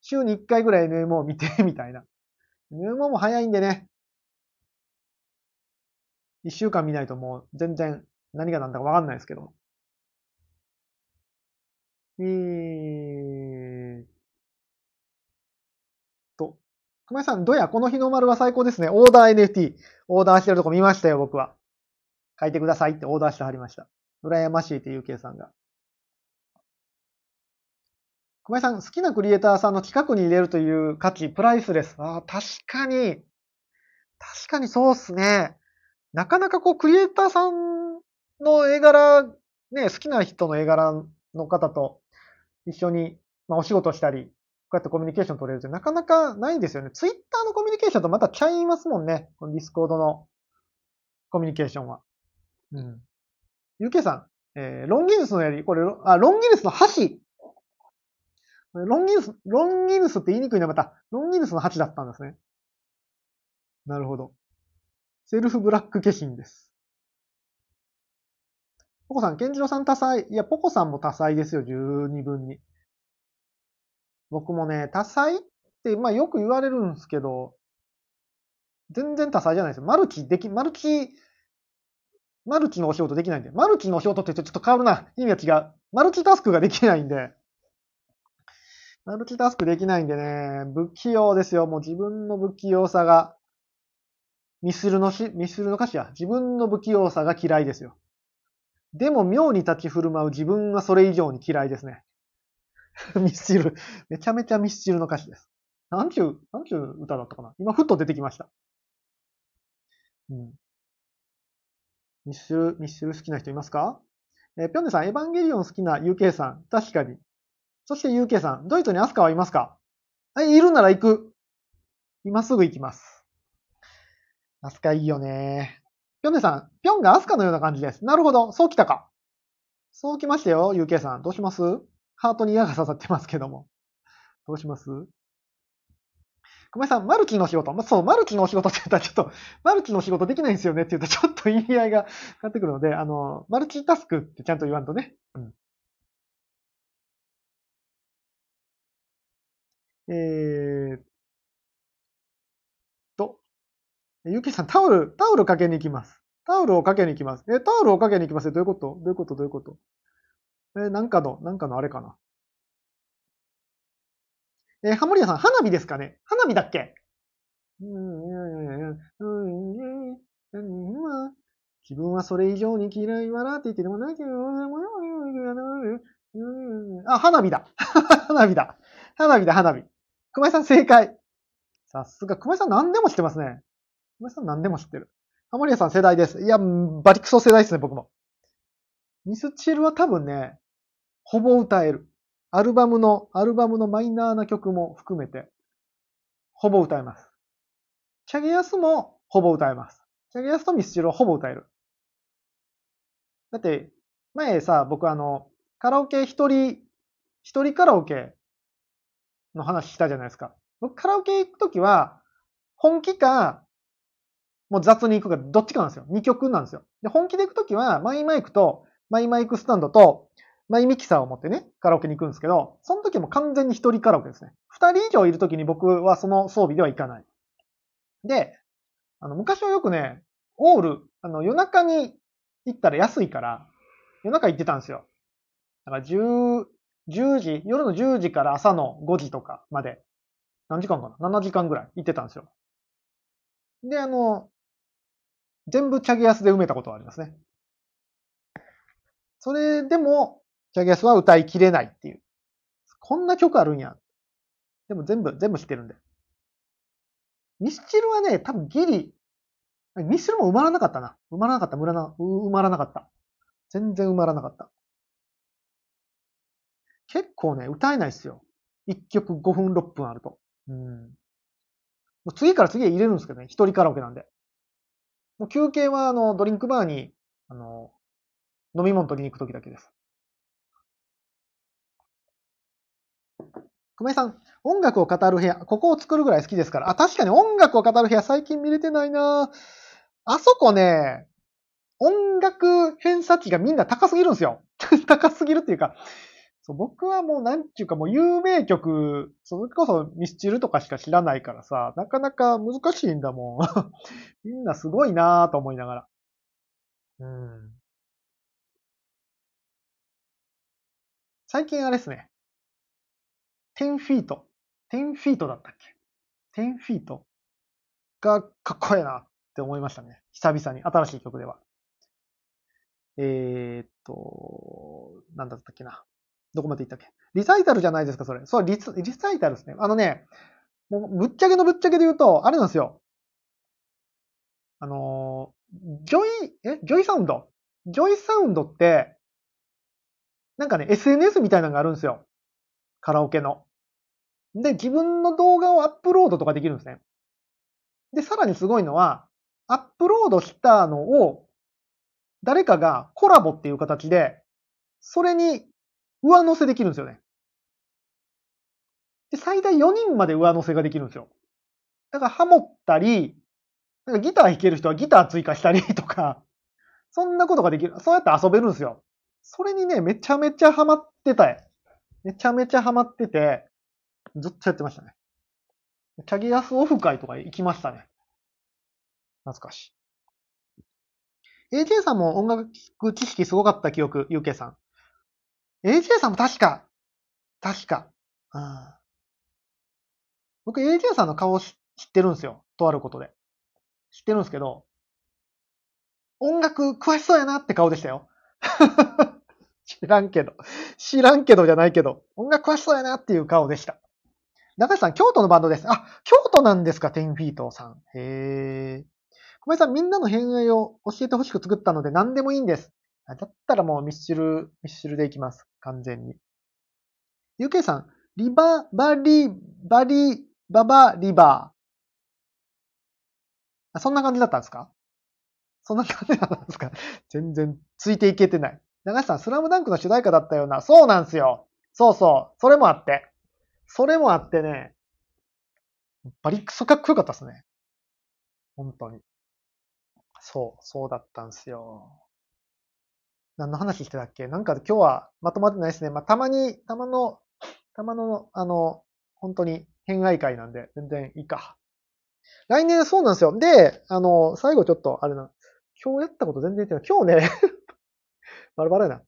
週に1回ぐらい NMO を見て、みたいな。入門も早いんでね。一週間見ないともう全然何が何だかわかんないですけど。えーと、熊井さん、どや、この日の丸は最高ですね。オーダー NFT。オーダーしてるとこ見ましたよ、僕は。書いてくださいってオーダーしてはりました。羨ましいって UK さんが。小林さん、好きなクリエイターさんの企画に入れるという価値、プライスレス。ああ、確かに、確かにそうっすね。なかなかこう、クリエイターさんの絵柄、ね、好きな人の絵柄の方と一緒に、まあ、お仕事したり、こうやってコミュニケーション取れるってなかなかないんですよね。ツイッターのコミュニケーションとまたちゃいますもんね。このディスコードのコミュニケーションは。うん。UK さん、えー、ロンギヌスのやり、これ、あ、ロンギヌスの箸ロンギヌス、ロンギヌスって言いにくいのはまた、ロンギヌスの箸だったんですね。なるほど。セルフブラック化身です。ポコさん、ケンジロさん多彩。いや、ポコさんも多彩ですよ、十二分に。僕もね、多彩って、まあよく言われるんですけど、全然多彩じゃないですよ。マルチでき、マルチ、マルチのお仕事できないんで。マルチのお仕事ってちょっと変わるな。意味が違う。マルチタスクができないんで。マルチタスクできないんでね、不器用ですよ。もう自分の不器用さが、ミスルのし、ミスルの歌詞は自分の不器用さが嫌いですよ。でも妙に立ち振る舞う自分はそれ以上に嫌いですね。ミスチル。めちゃめちゃミスチルの歌詞です。なんちゅう、なんちゅう歌だったかな今ふっと出てきました。うん。ミスチル、ミスチル好きな人いますか？えー、ぴょんねさん、エヴァンゲリオン好きな UK さん。確かに。そして UK さん、ドイツにアスカはいますか？はい、いるなら行く。今すぐ行きます。アスカいいよね。ぴょんねさん、ぴょんがアスカのような感じです。なるほど、そう来たか。そう来ましたよ、UK さん。どうします？ハートに矢が刺さってますけども。どうします？ごめんなさい、マルチの仕事。まあ、そう、マルチの仕事って言ったらちょっと、マルチの仕事できないんですよねって言うとちょっと意味合いが変わってくるので、あの、マルチタスクってちゃんと言わんとね。うん。えー、と、ゆきさん、タオル、タオルかけに行きます。タオルをかけに行きます。え、タオルをかけに行きますどういうこと？どういうこと？どういうこと？え、なんかの、なんかのあれかな？えハモリアさん、花火ですかね？花火だっけ？うん、うん、うん自分はそれ以上に嫌い笑って言ってでもないけど、あ、花火だ。花火だ。花火だ、花火。熊井さん。正解。さすが、熊井さん。何でも知ってますね。熊井さん。何でも知ってる。ハモリアさん。世代です。いや、バリクソ世代ですね、僕も。ミスチルは多分ね、ほぼ歌える。アルバムの、アルバムのマイナーな曲も含めて、ほぼ歌えます。チャゲヤスもほぼ歌えます。チャゲヤスとミスチルはほぼ歌える。だって、前さ、僕あの、カラオケ一人、一人カラオケの話したじゃないですか。僕カラオケ行くときは、本気か、もう雑に行くか、どっちかなんですよ。2曲なんですよ。で、本気で行くときは、マイマイクと、マイマイクスタンドと、マイミキサーを持ってね、カラオケに行くんですけど、その時も完全に一人カラオケですね。二人以上いる時に僕はその装備では行かない。で、あの、昔はよくね、オール、あの、夜中に行ったら安いから、夜中行ってたんですよ。だから10、10時、夜の10時から朝の5時とかまで、何時間かな ?7 時間ぐらい行ってたんですよ。で、あの、全部チャゲアスで埋めたことはありますね。それでも、チャゲアスは歌いきれないっていう。こんな曲あるんや。でも全部、全部知ってるんで。ミスチルはね、多分ギリ、ミスチルも埋まらなかったな。埋まらなかった、埋まらなかった。全然埋まらなかった。結構ね、歌えないっすよ。1曲5分6分あると。うん。もう次から次へ入れるんですけどね、一人カラオケなんで。もう休憩は、あの、ドリンクバーに、あの、飲み物取りに行くときだけです。熊井さん、音楽を語る部屋、ここを作るぐらい好きですから。あ、確かに音楽を語る部屋最近見れてないなあそこね、音楽偏差値がみんな高すぎるんですよ。高すぎるっていうか、そう僕はもうなんていうかもう有名曲、それこそミスチルとかしか知らないからさ、なかなか難しいんだもん。みんなすごいなぁと思いながら。うん。最近あれですね。10フィート。10フィートだったっけ ?10 フィート？がかっこええなって思いましたね。久々に。新しい曲では。えー、っと、なんだったっけな。どこまで行ったっけ？リサイタルじゃないですか、それ。そう、リリサイタルですね。あのね、もう、ぶっちゃけのぶっちゃけで言うと、あれなんですよ。あのジョイ、え？ジョイサウンド？ジョイサウンドって、なんかね、SNS みたいなのがあるんですよ。カラオケの。で、自分の動画をアップロードとかできるんですね。で、さらにすごいのは、アップロードしたのを、誰かがコラボっていう形で、それに上乗せできるんですよね。で、最大4人まで上乗せができるんですよ。だからハモったり、なんかギター弾ける人はギター追加したりとか、そんなことができる。そうやって遊べるんですよ。それにね、めちゃめちゃハマってためちゃめちゃハマってて、ずっとやってましたね。チャギアスオフ会とか行きましたね。懐かしい。AJ さんも音楽知識すごかった記憶、UK さん。AJ さんも確か、確か。うん、僕 AJ さんの顔知ってるんですよ。とあることで。知ってるんですけど、音楽詳しそうやなって顔でしたよ。知らんけど。知らんけどじゃないけど、音楽詳しそうやなっていう顔でした。中橋さん、京都のバンドです。あ、京都なんですか、10フィートさん。へえ。小林さん、みんなの偏愛を教えてほしく作ったので何でもいいんです。だったらもうミスチル、ミスチルでいきます。完全に。UK さん、リバ、バリ、バリ、ババ、リバー。あ、そんな感じだったんですか？そんな感じだったんですか？全然ついていけてない。長橋さん、スラムダンクの主題歌だったような。そうなんですよ。そうそう。それもあって。それもあってね、バリクソかっこよかったっすね。本当に。そう、そうだったんすよ。何の話してたっけ？なんか今日はまとまってないですね。まあ、たまに、たまの、たまの、あの、本当に偏愛会なんで、全然いいか。来年そうなんですよ。で、あの、最後ちょっと、あれな、今日やったこと全然言ってない。今日ね バラバラやな。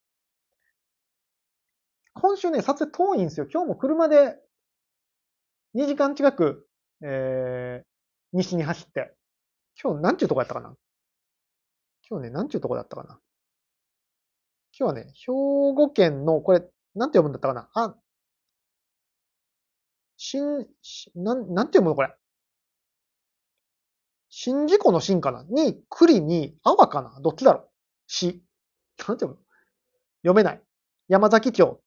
今週ね、撮影遠いんですよ。今日も車で2時間近く、えー、西に走って。今日なんちゅうとこやったかな？今日ね、なんちゅうとこだったかな？今日はね、兵庫県の、これ、なんて読むんだったかな？あ、新、なん、なんて読むのこれ？新事故の新かな？に、栗に、泡かな？どっちだろう？し。なんて読む？読めない。山崎町。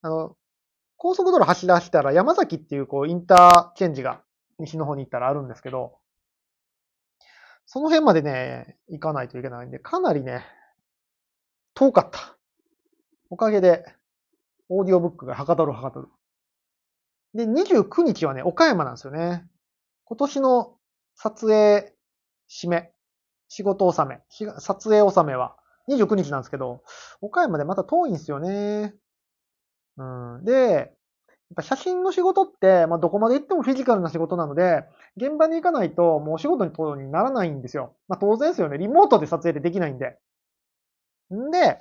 あの、高速道路走らせたら山崎っていうこうインターチェンジが西の方に行ったらあるんですけど、その辺までね、行かないといけないんで、かなりね、遠かった。おかげで、オーディオブックがはかどるはかどる。で、29日はね、岡山なんですよね。今年の撮影締め。仕事納め、撮影納めは29日なんですけど、岡山でまた遠いんですよね。うん。で、やっぱ写真の仕事って、まあ、どこまで行ってもフィジカルな仕事なので、現場に行かないともうお仕事ににならないんですよ。まあ、当然ですよね。リモートで撮影でできないんで。んで、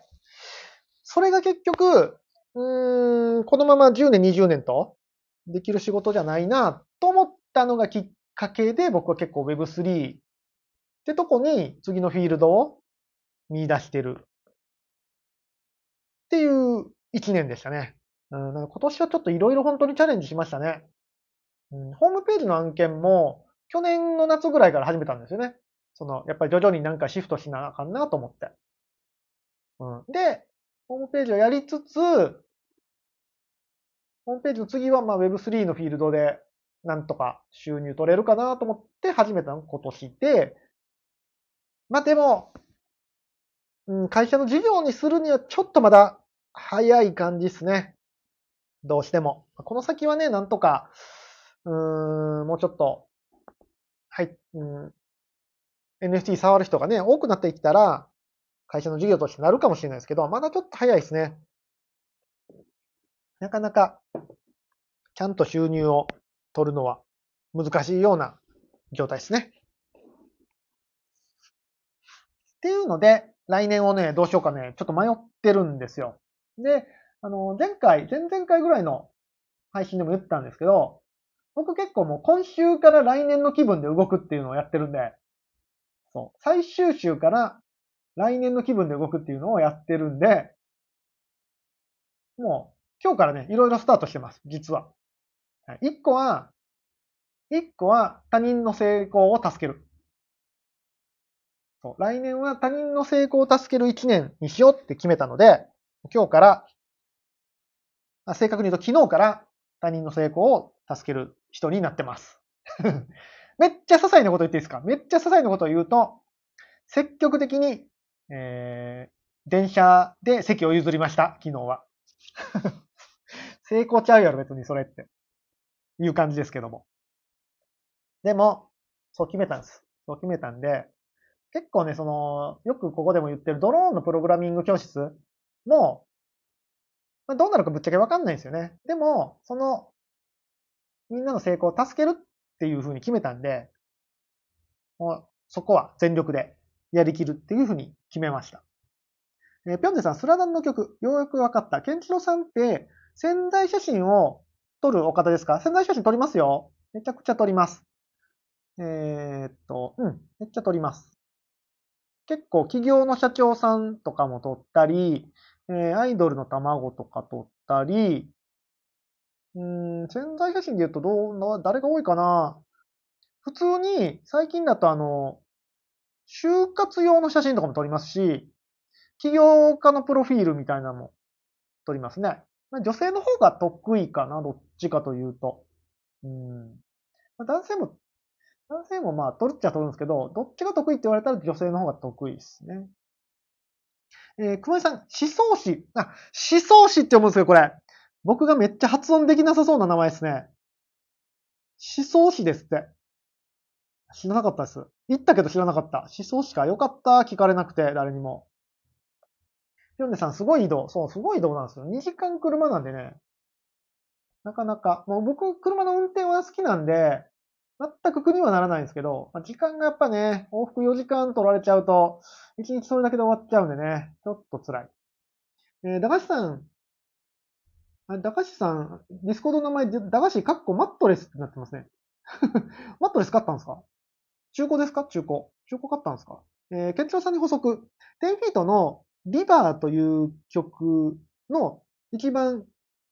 それが結局、うーん、このまま10年、20年とできる仕事じゃないなと思ったのがきっかけで僕は結構 Web3 ってとこに次のフィールドを見出してるっていう一年でしたね。うん、今年はちょっといろいろ本当にチャレンジしましたね、うん。ホームページの案件も去年の夏ぐらいから始めたんですよね。その、やっぱり徐々になんかシフトしなあかんなと思って。うん、で、ホームページをやりつつ、ホームページの次はまあ Web3 のフィールドでなんとか収入取れるかなと思って始めたの今年で、まあでも、うん、会社の事業にするにはちょっとまだ早い感じですね。どうしても。この先はね、なんとか、うーん、もうちょっと、はい、うん、NFT 触る人がね、多くなっていったら、会社の事業としてなるかもしれないですけど、まだちょっと早いですね。なかなか、ちゃんと収入を取るのは難しいような状態ですね。っていうので、来年をね、どうしようかね、ちょっと迷ってるんですよ。で、あの、前回、前々回ぐらいの配信でも言ったんですけど、僕結構もう今週から来年の気分で動くっていうのをやってるんで、そう、最終週から来年の気分で動くっていうのをやってるんで、もう今日からね、いろいろスタートしてます、実は。一個は、一個は他人の成功を助ける。そう来年は他人の成功を助ける一年にしようって決めたので、今日から、正確に言うと昨日から他人の成功を助ける人になってます。めっちゃ些細なこと言っていいですか？めっちゃ些細なことを言うと、積極的に、えー、電車で席を譲りました、昨日は。成功ちゃうやろ、別にそれって。いう感じですけども。でも、そう決めたんです。そう決めたんで、結構ね、その、よくここでも言ってるドローンのプログラミング教室も、まあ、どうなるかぶっちゃけわかんないんですよね。でも、その、みんなの成功を助けるっていうふうに決めたんで、もうそこは全力でやりきるっていうふうに決めました。えー、ぴょんでさん、スラダンの曲、ようやくわかった。ケンチロさんって、潜在写真を撮るお方ですか？潜在写真撮りますよ。めちゃくちゃ撮ります。えー、っと、うん、めっちゃ撮ります。結構企業の社長さんとかも撮ったり、えー、アイドルの卵とか撮ったり、うん、潜在写真で言うとどう、誰が多いかな普通に、最近だとあの、就活用の写真とかも撮りますし、起業家のプロフィールみたいなのも撮りますね。女性の方が得意かな、どっちかというと。うん。男性も、男性もまあ、取っちゃ取るんですけど、どっちが得意って言われたら女性の方が得意ですね。えー、熊井さん、思想史。あ、思想史って思うんですよ、これ。僕がめっちゃ発音できなさそうな名前ですね。思想史ですって。知らなかったです。言ったけど知らなかった。思想史か。よかった。聞かれなくて、誰にも。ヨンネさん、すごい移動。そう、すごい移動なんですよ。2時間車なんでね。なかなか、もう僕、車の運転は好きなんで、全く苦にはならないんですけど、まあ、時間がやっぱね、往復4時間取られちゃうと、1日それだけで終わっちゃうんでね、ちょっと辛い。えー、駄菓子さん、あ駄菓子さん、ディスコードの名前、駄菓子、カッコマットレスってなってますね。マットレス買ったんですか？中古ですか？中古。中古買ったんですか？えー、ケンチロさんに補足。10フィートのリバーという曲の一番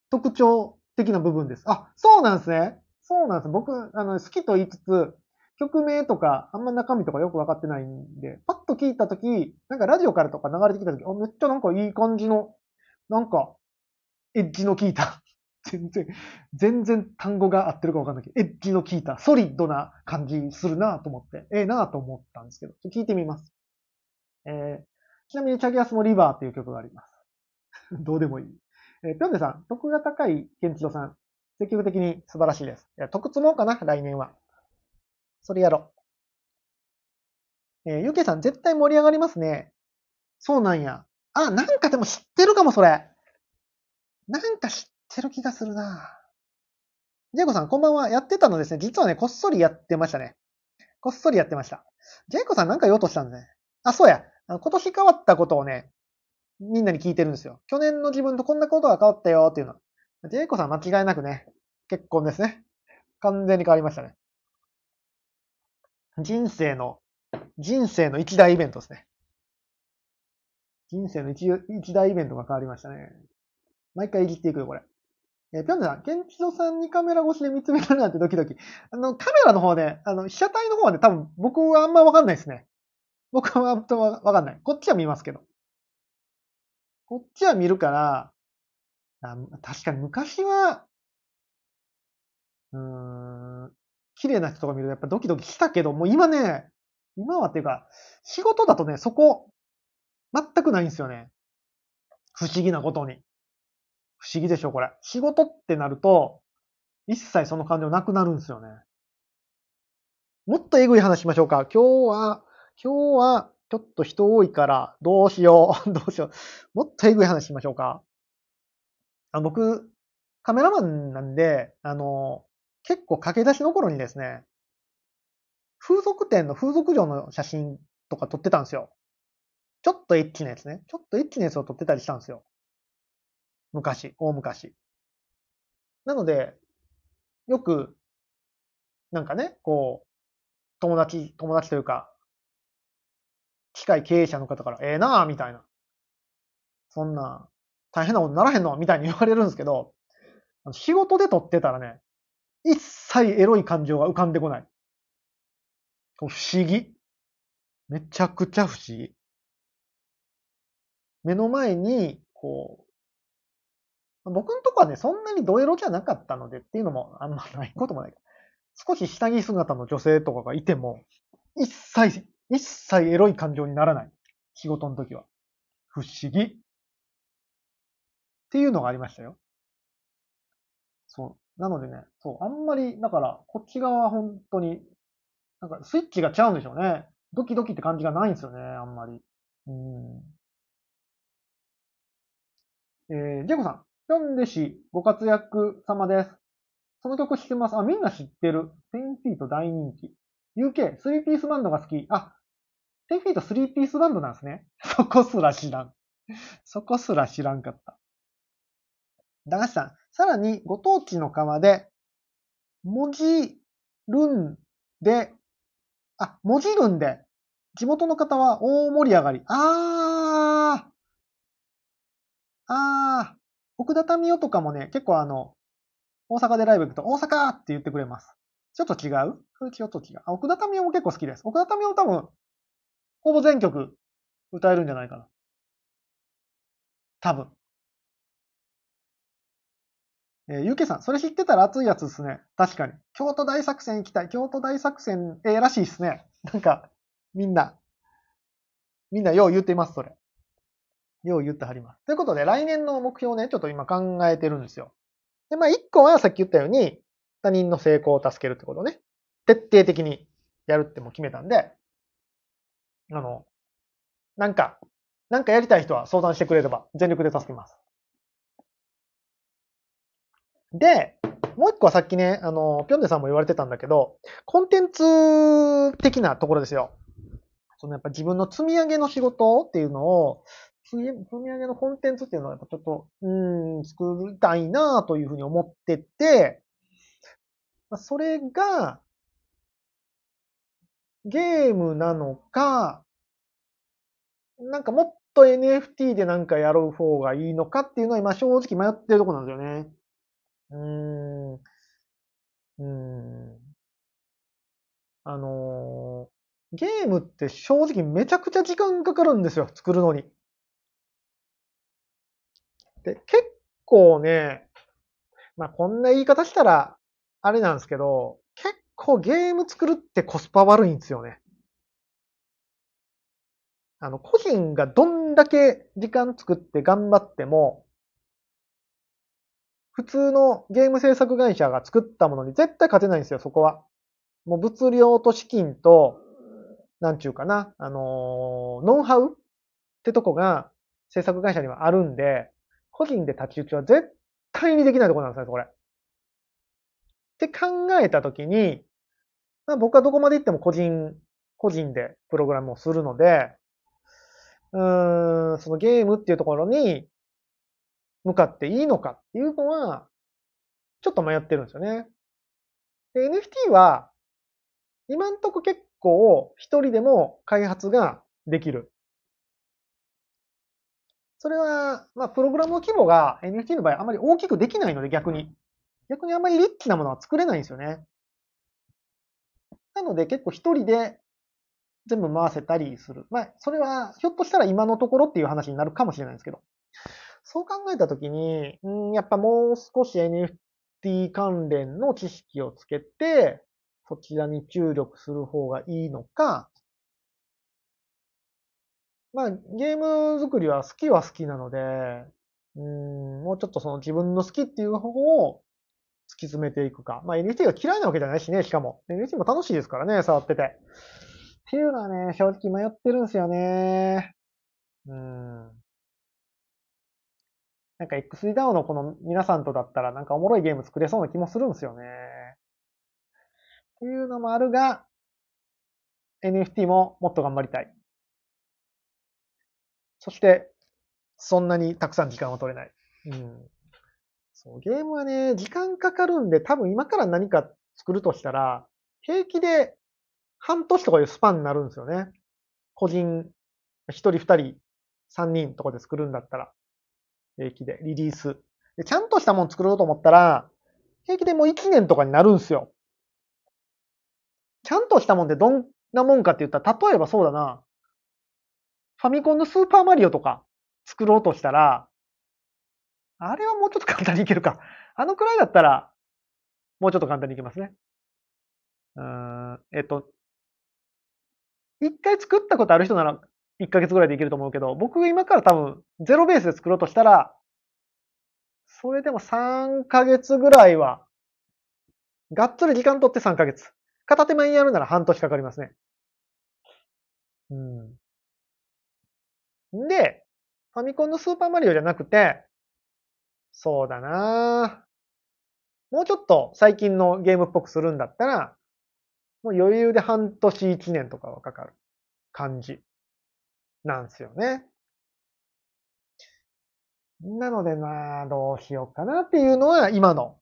特徴的な部分です。あ、そうなんですね。そうなんです。僕、あの、好きと言いつつ、曲名とか、あんま中身とかよくわかってないんで、パッと聞いたとき、なんかラジオからとか流れてきたとき、あ、めっちゃなんかいい感じの、なんか、エッジの効いた、全然、全然単語が合ってるかわかんないけど、エッジの効いた、ソリッドな感じするなと思って、ええなと思ったんですけど、聞いてみます。えー、ちなみに、チャギアスもリバーっていう曲があります。どうでもいい。えー、ぴょんでさん、得が高いケンチロさん、積極的に素晴らしいです。いや、得積もうかな、来年は。それやろう。えー、ゆけさん、絶対盛り上がりますね。そうなんや。あ、なんかでも知ってるかも、それ。なんか知ってる気がするな。ジェイコさん、こんばんは。やってたのですね。実はね、こっそりやってましたね。こっそりやってました。ジェイコさんなんか言おうとしたんですね。あ、そうや。今年変わったことをね、みんなに聞いてるんですよ。去年の自分とこんなことが変わったよっていうの。ジェイコさん間違いなくね、結婚ですね。完全に変わりましたね。人生の、人生の一大イベントですね。人生の一一大イベントが変わりましたね。毎回いじっていくよ、これ。えー、ぴょんさん、ケンチロさんにカメラ越しで見つめられるなんてドキドキ。あの、カメラの方ね、あの、被写体の方はね、多分僕はあんまわかんないですね。僕はあんまわかんない。こっちは見ますけど。こっちは見るから、あ確かに昔は、うん、綺麗な人とか見るとやっぱドキドキしたけど、もう今ね、今はっていうか、仕事だとね、そこ、全くないんですよね。不思議なことに。不思議でしょ、これ。仕事ってなると、一切その感情なくなるんですよね。もっとえぐい話しましょうか。今日は、今日は、ちょっと人多いから、どうしよう、どうしよう。もっとえぐい話しましょうか。あ僕、カメラマンなんで、あの、結構駆け出しの頃にですね、風俗店の風俗場の写真とか撮ってたんですよ。ちょっとエッチなやつね。ちょっとエッチなやつを撮ってたりしたんですよ。昔、大昔。なので、よく、なんかね、こう、友達、友達というか、機械経営者の方から、ええー、なぁ、みたいな。そんな、大変なことにならへんのみたいに言われるんですけど、仕事で撮ってたらね、一切エロい感情が浮かんでこない。不思議。めちゃくちゃ不思議。目の前に、こう、僕のとこはね、そんなにドエロじゃなかったのでっていうのもあんまないこともない。少し下着姿の女性とかがいても、一切、一切エロい感情にならない。仕事の時は。不思議。っていうのがありましたよ。そう。なのでね、そう、あんまり、だから、こっち側は本当に、なんかスイッチがちゃうんでしょうね。ドキドキって感じがないんですよね、あんまり。うん。えー、ジェコさん、ヒョンデ氏ご活躍様です。その曲知ってます。あ、みんな知ってる。10フィート大人気。UK、3ピースバンドが好き。あ、10フィート3ピースバンドなんですね。そこすら知らん。そこすら知らんかった。駄菓子さん、さらにご当地の川で、文字るんで、あ、文字るんで、地元の方は大盛り上がり。あー、あー、奥田民生とかもね、結構あの、大阪でライブ行くと、大阪って言ってくれます。ちょっと違う？それちょっと違う。あ、奥田民生も結構好きです。奥田民生多分、ほぼ全曲歌えるんじゃないかな。多分。えー、ゆうけさん、それ知ってたら熱いやつですね。確かに。京都大作戦行きたい。京都大作戦、ええー、らしいですね。なんか、みんな、みんなよう言ってます、それ。よう言ってはります。ということで、来年の目標ね、ちょっと今考えてるんですよ。で、まあ、一個はさっき言ったように、他人の成功を助けるってことね。徹底的にやるっても決めたんで、あの、なんか、なんかやりたい人は相談してくれれば全力で助けます。で、もう一個はさっきね、あの、ぴょんでさんも言われてたんだけど、コンテンツ的なところですよ。そのやっぱ自分の積み上げの仕事っていうのを、積み上げのコンテンツっていうのはやっぱちょっと、うん、作りたいなというふうに思ってて、それが、ゲームなのか、なんかもっと NFT でなんかやる方がいいのかっていうのは今正直迷ってるとこなんですよね。うーん。うーん。あのー、ゲームって正直めちゃくちゃ時間かかるんですよ、作るのに。で、結構ね、まあこんな言い方したら、あれなんですけど、結構ゲーム作るってコスパ悪いんですよね。あの、個人がどんだけ時間作って頑張っても、普通のゲーム制作会社が作ったものに絶対勝てないんですよ、そこは。もう物量と資金と、なんちゅうかな、あのーノウハウってとこが制作会社にはあるんで、個人で太刀打ちは絶対にできないとこなんですね、これ。って考えたときに、まあ、僕はどこまで行っても個人、個人でプログラムをするので、うーん、そのゲームっていうところに向かっていいのかっていうのは、ちょっと迷ってるんですよね。で、NFT は、今んとこ結構一人でも開発ができる。それは、まあ、プログラムの規模が NFT の場合あまり大きくできないので逆に。逆にあまりリッチなものは作れないんですよね。なので結構一人で全部回せたりする。まあ、それはひょっとしたら今のところっていう話になるかもしれないんですけど。そう考えたときに、うん、やっぱもう少し NFT 関連の知識をつけて、そちらに注力する方がいいのか、まあ、ゲーム作りは好きは好きなので、うん、もうちょっとその自分の好きっていう方を突き詰めていくか。まあ NFT が嫌いなわけじゃないしね、しかも。NFT も楽しいですからね、触ってて。っていうのはね、正直迷ってるんですよね。うん。なんか XDAO のこの皆さんとだったらなんかおもろいゲーム作れそうな気もするんですよね。っていうのもあるが、NFT ももっと頑張りたい。そして、そんなにたくさん時間を取れない。うん。そう、ゲームはね、時間かかるんで、多分今から何か作るとしたら、平気で半年とかいうスパンになるんですよね。個人、一人二人、三人とかで作るんだったら、平気で、リリース。でちゃんとしたもの作ろうと思ったら、平気でもう一年とかになるんすよ。ちゃんとしたもんってどんなもんかって言ったら、例えばそうだな。ファミコンのスーパーマリオとか作ろうとしたら、あれはもうちょっと簡単にいけるか。あのくらいだったら、もうちょっと簡単にいけますね。うん、えっと、一回作ったことある人なら1ヶ月ぐらいでいけると思うけど、僕が今から多分ゼロベースで作ろうとしたら、それでも3ヶ月ぐらいは、がっつり時間取って3ヶ月。片手間にやるなら半年かかりますね。うん。で、ファミコンのスーパーマリオじゃなくて、そうだなもうちょっと最近のゲームっぽくするんだったら、もう余裕で半年一年とかはかかる感じなんですよね。なのでなどうしようかなっていうのは今の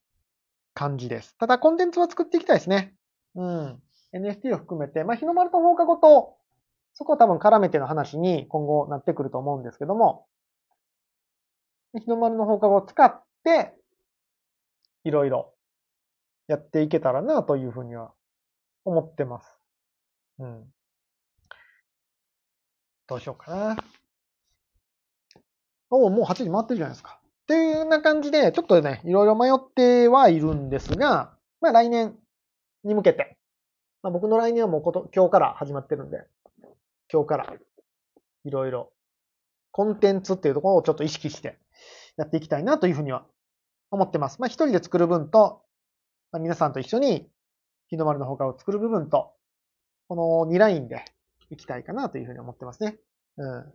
感じです。ただコンテンツは作っていきたいですね。うん。NFT を含めて、まあ、日の丸と放課後とそこは多分絡めての話に今後なってくると思うんですけども、日の丸の放課後を使って、いろいろやっていけたらなというふうには思ってます。うん。どうしようかな。おお、もう8時回ってるじゃないですか。っていうような感じで、ちょっとね、いろいろ迷ってはいるんですが、まあ来年に向けて、まあ僕の来年はもうこと今日から始まってるんで、今日からいろいろコンテンツっていうところをちょっと意識してやっていきたいなというふうには思ってます。まあ一人で作る分と、まあ、皆さんと一緒に日の丸の他を作る部分と、この2ラインでいきたいかなというふうに思ってますね。うん。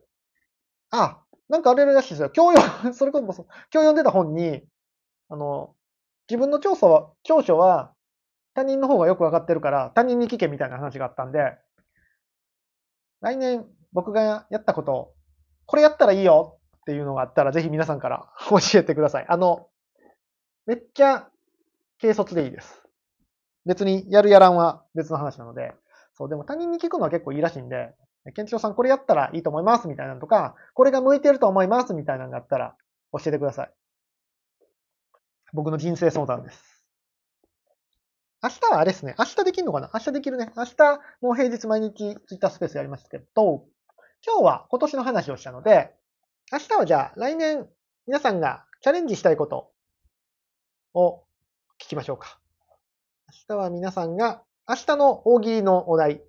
あ、なんかあれらしいですよ。今日 それこそ、今日読んでた本に、あの、自分の長所は、長所は他人の方がよくわかってるから他人に聞けみたいな話があったんで、来年僕がやったこと、これやったらいいよっていうのがあったら、ぜひ皆さんから 教えてください。あの、めっちゃ軽率でいいです。別にやるやらんは別の話なので、そう、でも他人に聞くのは結構いいらしいんで、ケンチロさんこれやったらいいと思いますみたいなのとか、これが向いてると思いますみたいなのがあったら教えてください。僕の人生相談です。明日はあれですね。明日できるのかな？明日できるね。明日、もう平日毎日ツイッタースペースやりましたけど、今日は今年の話をしたので、明日はじゃあ来年皆さんがチャレンジしたいことを聞きましょうか。明日は皆さんが明日の大喜利のお題、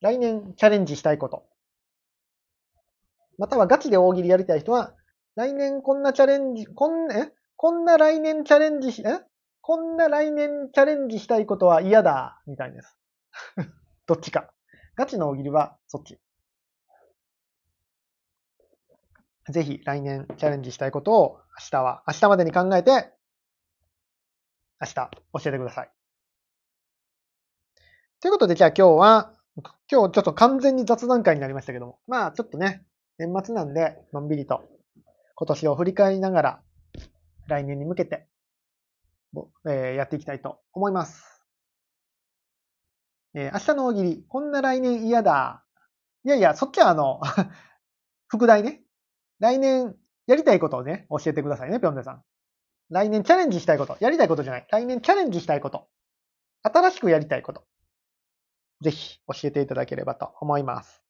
来年チャレンジしたいこと、またはガチで大喜利やりたい人は、来年こんなチャレンジ、こん、え？こんな来年チャレンジし、え？こんな来年チャレンジしたいことは嫌だ、みたいです。どっちか。ガチの大喜利はそっち。ぜひ来年チャレンジしたいことを明日は、明日までに考えて、明日教えてください。ということで、じゃあ今日は、今日ちょっと完全に雑談会になりましたけども、まあちょっとね、年末なんで、のんびりと今年を振り返りながら、来年に向けて、えー、やっていきたいと思います。えー、明日の大喜利、こんな来年嫌だ。いやいや、そっちはあの 副題ね。来年やりたいことをね、教えてくださいね、ぴょんでさん。来年チャレンジしたいこと。やりたいことじゃない。来年チャレンジしたいこと。新しくやりたいこと。ぜひ教えていただければと思います。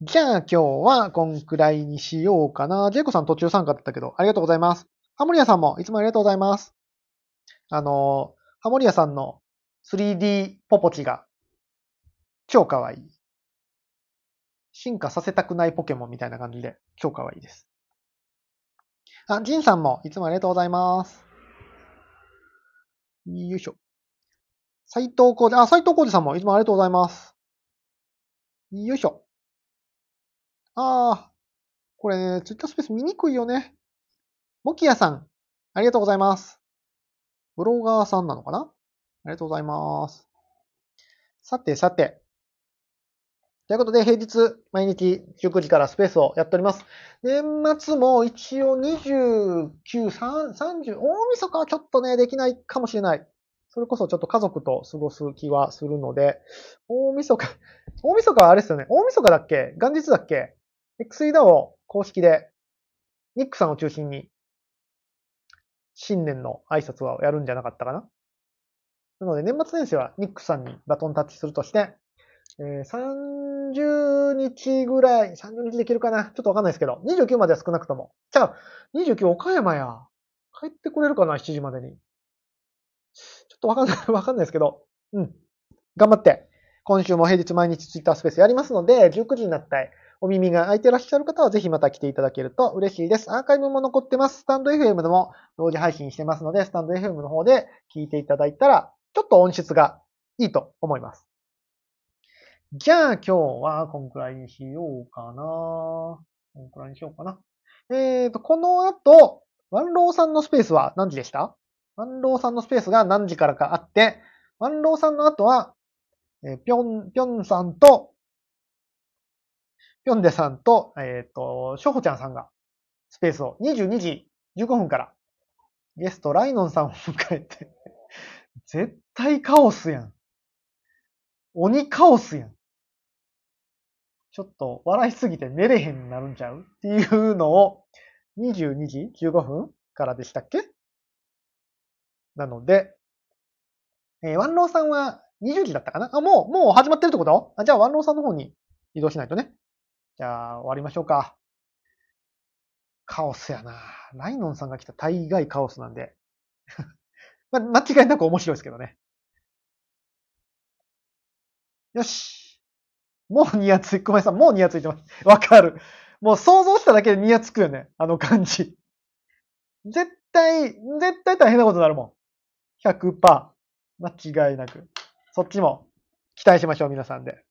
じゃあ今日はこんくらいにしようかな。ジェイコさん途中参加だったけど、ありがとうございます。ハモリアさんもいつもありがとうございます。あの、ハモリアさんの 3D ポポチが超かわい。進化させたくないポケモンみたいな感じで超かわいいです。あ、ジンさんもいつもありがとうございます。よいしょ。斎藤浩二、あ、斎藤浩二さんもいつもありがとうございます。よいしょ。ああ、これね、ツイッタースペース見にくいよね。モキヤさん、ありがとうございます。ブロガーさんなのかな？ありがとうございます。さてさて。ということで、平日、毎日19時からスペースをやっております。年末も一応29、30、大晦日はちょっとね、できないかもしれない。それこそちょっと家族と過ごす気はするので、大晦日、大晦日はあれですよね。大晦日だっけ？元日だっけ ?XEDAO 公式で、ニックさんを中心に、新年の挨拶はやるんじゃなかったかな？なので、年末年始はニックさんにバトンタッチするとして、え、30日ぐらい、30日できるかな？ちょっとわかんないですけど、29までは少なくとも。じゃあ、29岡山や。帰ってこれるかな ?7 時までに。ょっとわかんない、わかんないですけど、うん。頑張って、今週も平日毎日ツイッタースペースやりますので、19時になったお耳が開いてらっしゃる方はぜひまた来ていただけると嬉しいです。アーカイブも残ってます。スタンド FM でも同時配信してますので、スタンド FM の方で聞いていただいたら、ちょっと音質がいいと思います。じゃあ今日はこんくらいにしようかな。こんくらいにしようかな。えーと、この後、ワンローさんのスペースは何時でした？ワンローさんのスペースが何時からかあって、ワンローさんの後は、えー、ぴょん、ぴょんさんと、ぴょんでさんと、えっ、ー、と、しょほちゃんさんがスペースを22時15分からゲストライノンさんを迎えて 絶対カオスやん。鬼カオスやん。ちょっと笑いすぎて寝れへんになるんちゃう？っていうのを22時15分からでしたっけ？なので、えー、ワンローさんは20時だったかな？あ、もう、もう始まってるってこと？あじゃあワンローさんの方に移動しないとね。じゃあ終わりましょうか。カオスやな。ライノンさんが来た大概カオスなんで。ま、間違いなく面白いですけどね。よし。もうニヤつい、ごめんなさい、もうニヤついてます。わかる。もう想像しただけでニヤつくよね。あの感じ。絶対、絶対大変なことになるもん。100%。間違いなく。そっちも期待しましょう、皆さんで。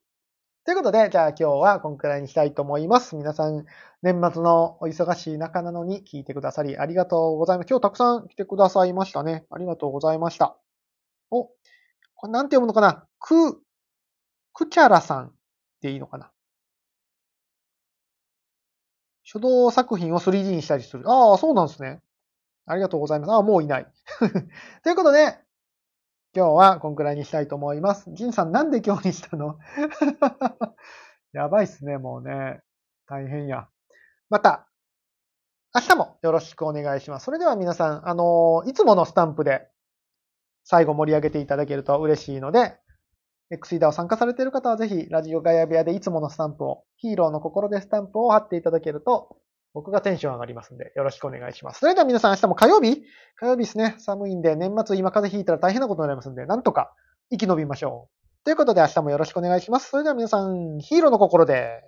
ということで、じゃあ今日はこんくらいにしたいと思います。皆さん、年末のお忙しい中なのに聞いてくださりありがとうございます。今日たくさん来てくださいましたね。ありがとうございました。お、これなんて読むのかな？く、くちゃらさんっていいのかな？書道作品を 3D にしたりする。ああ、そうなんですね。ありがとうございます。あ、もういない。ということで、今日はこんくらいにしたいと思います。ジンさんなんで今日にしたの？やばいっすね、もうね。大変や。また、明日もよろしくお願いします。それでは皆さん、あのいつものスタンプで最後盛り上げていただけると嬉しいので、X イーダーを参加されている方はぜひ、ラジオガヤ部屋でいつものスタンプを、ヒーローの心でスタンプを貼っていただけると僕がテンション上がりますんで、よろしくお願いします。それでは皆さん明日も火曜日？火曜日ですね。寒いんで、年末今風邪ひいたら大変なことになりますんで、なんとか生き延びましょう。ということで明日もよろしくお願いします。それでは皆さん、ヒーローの心で。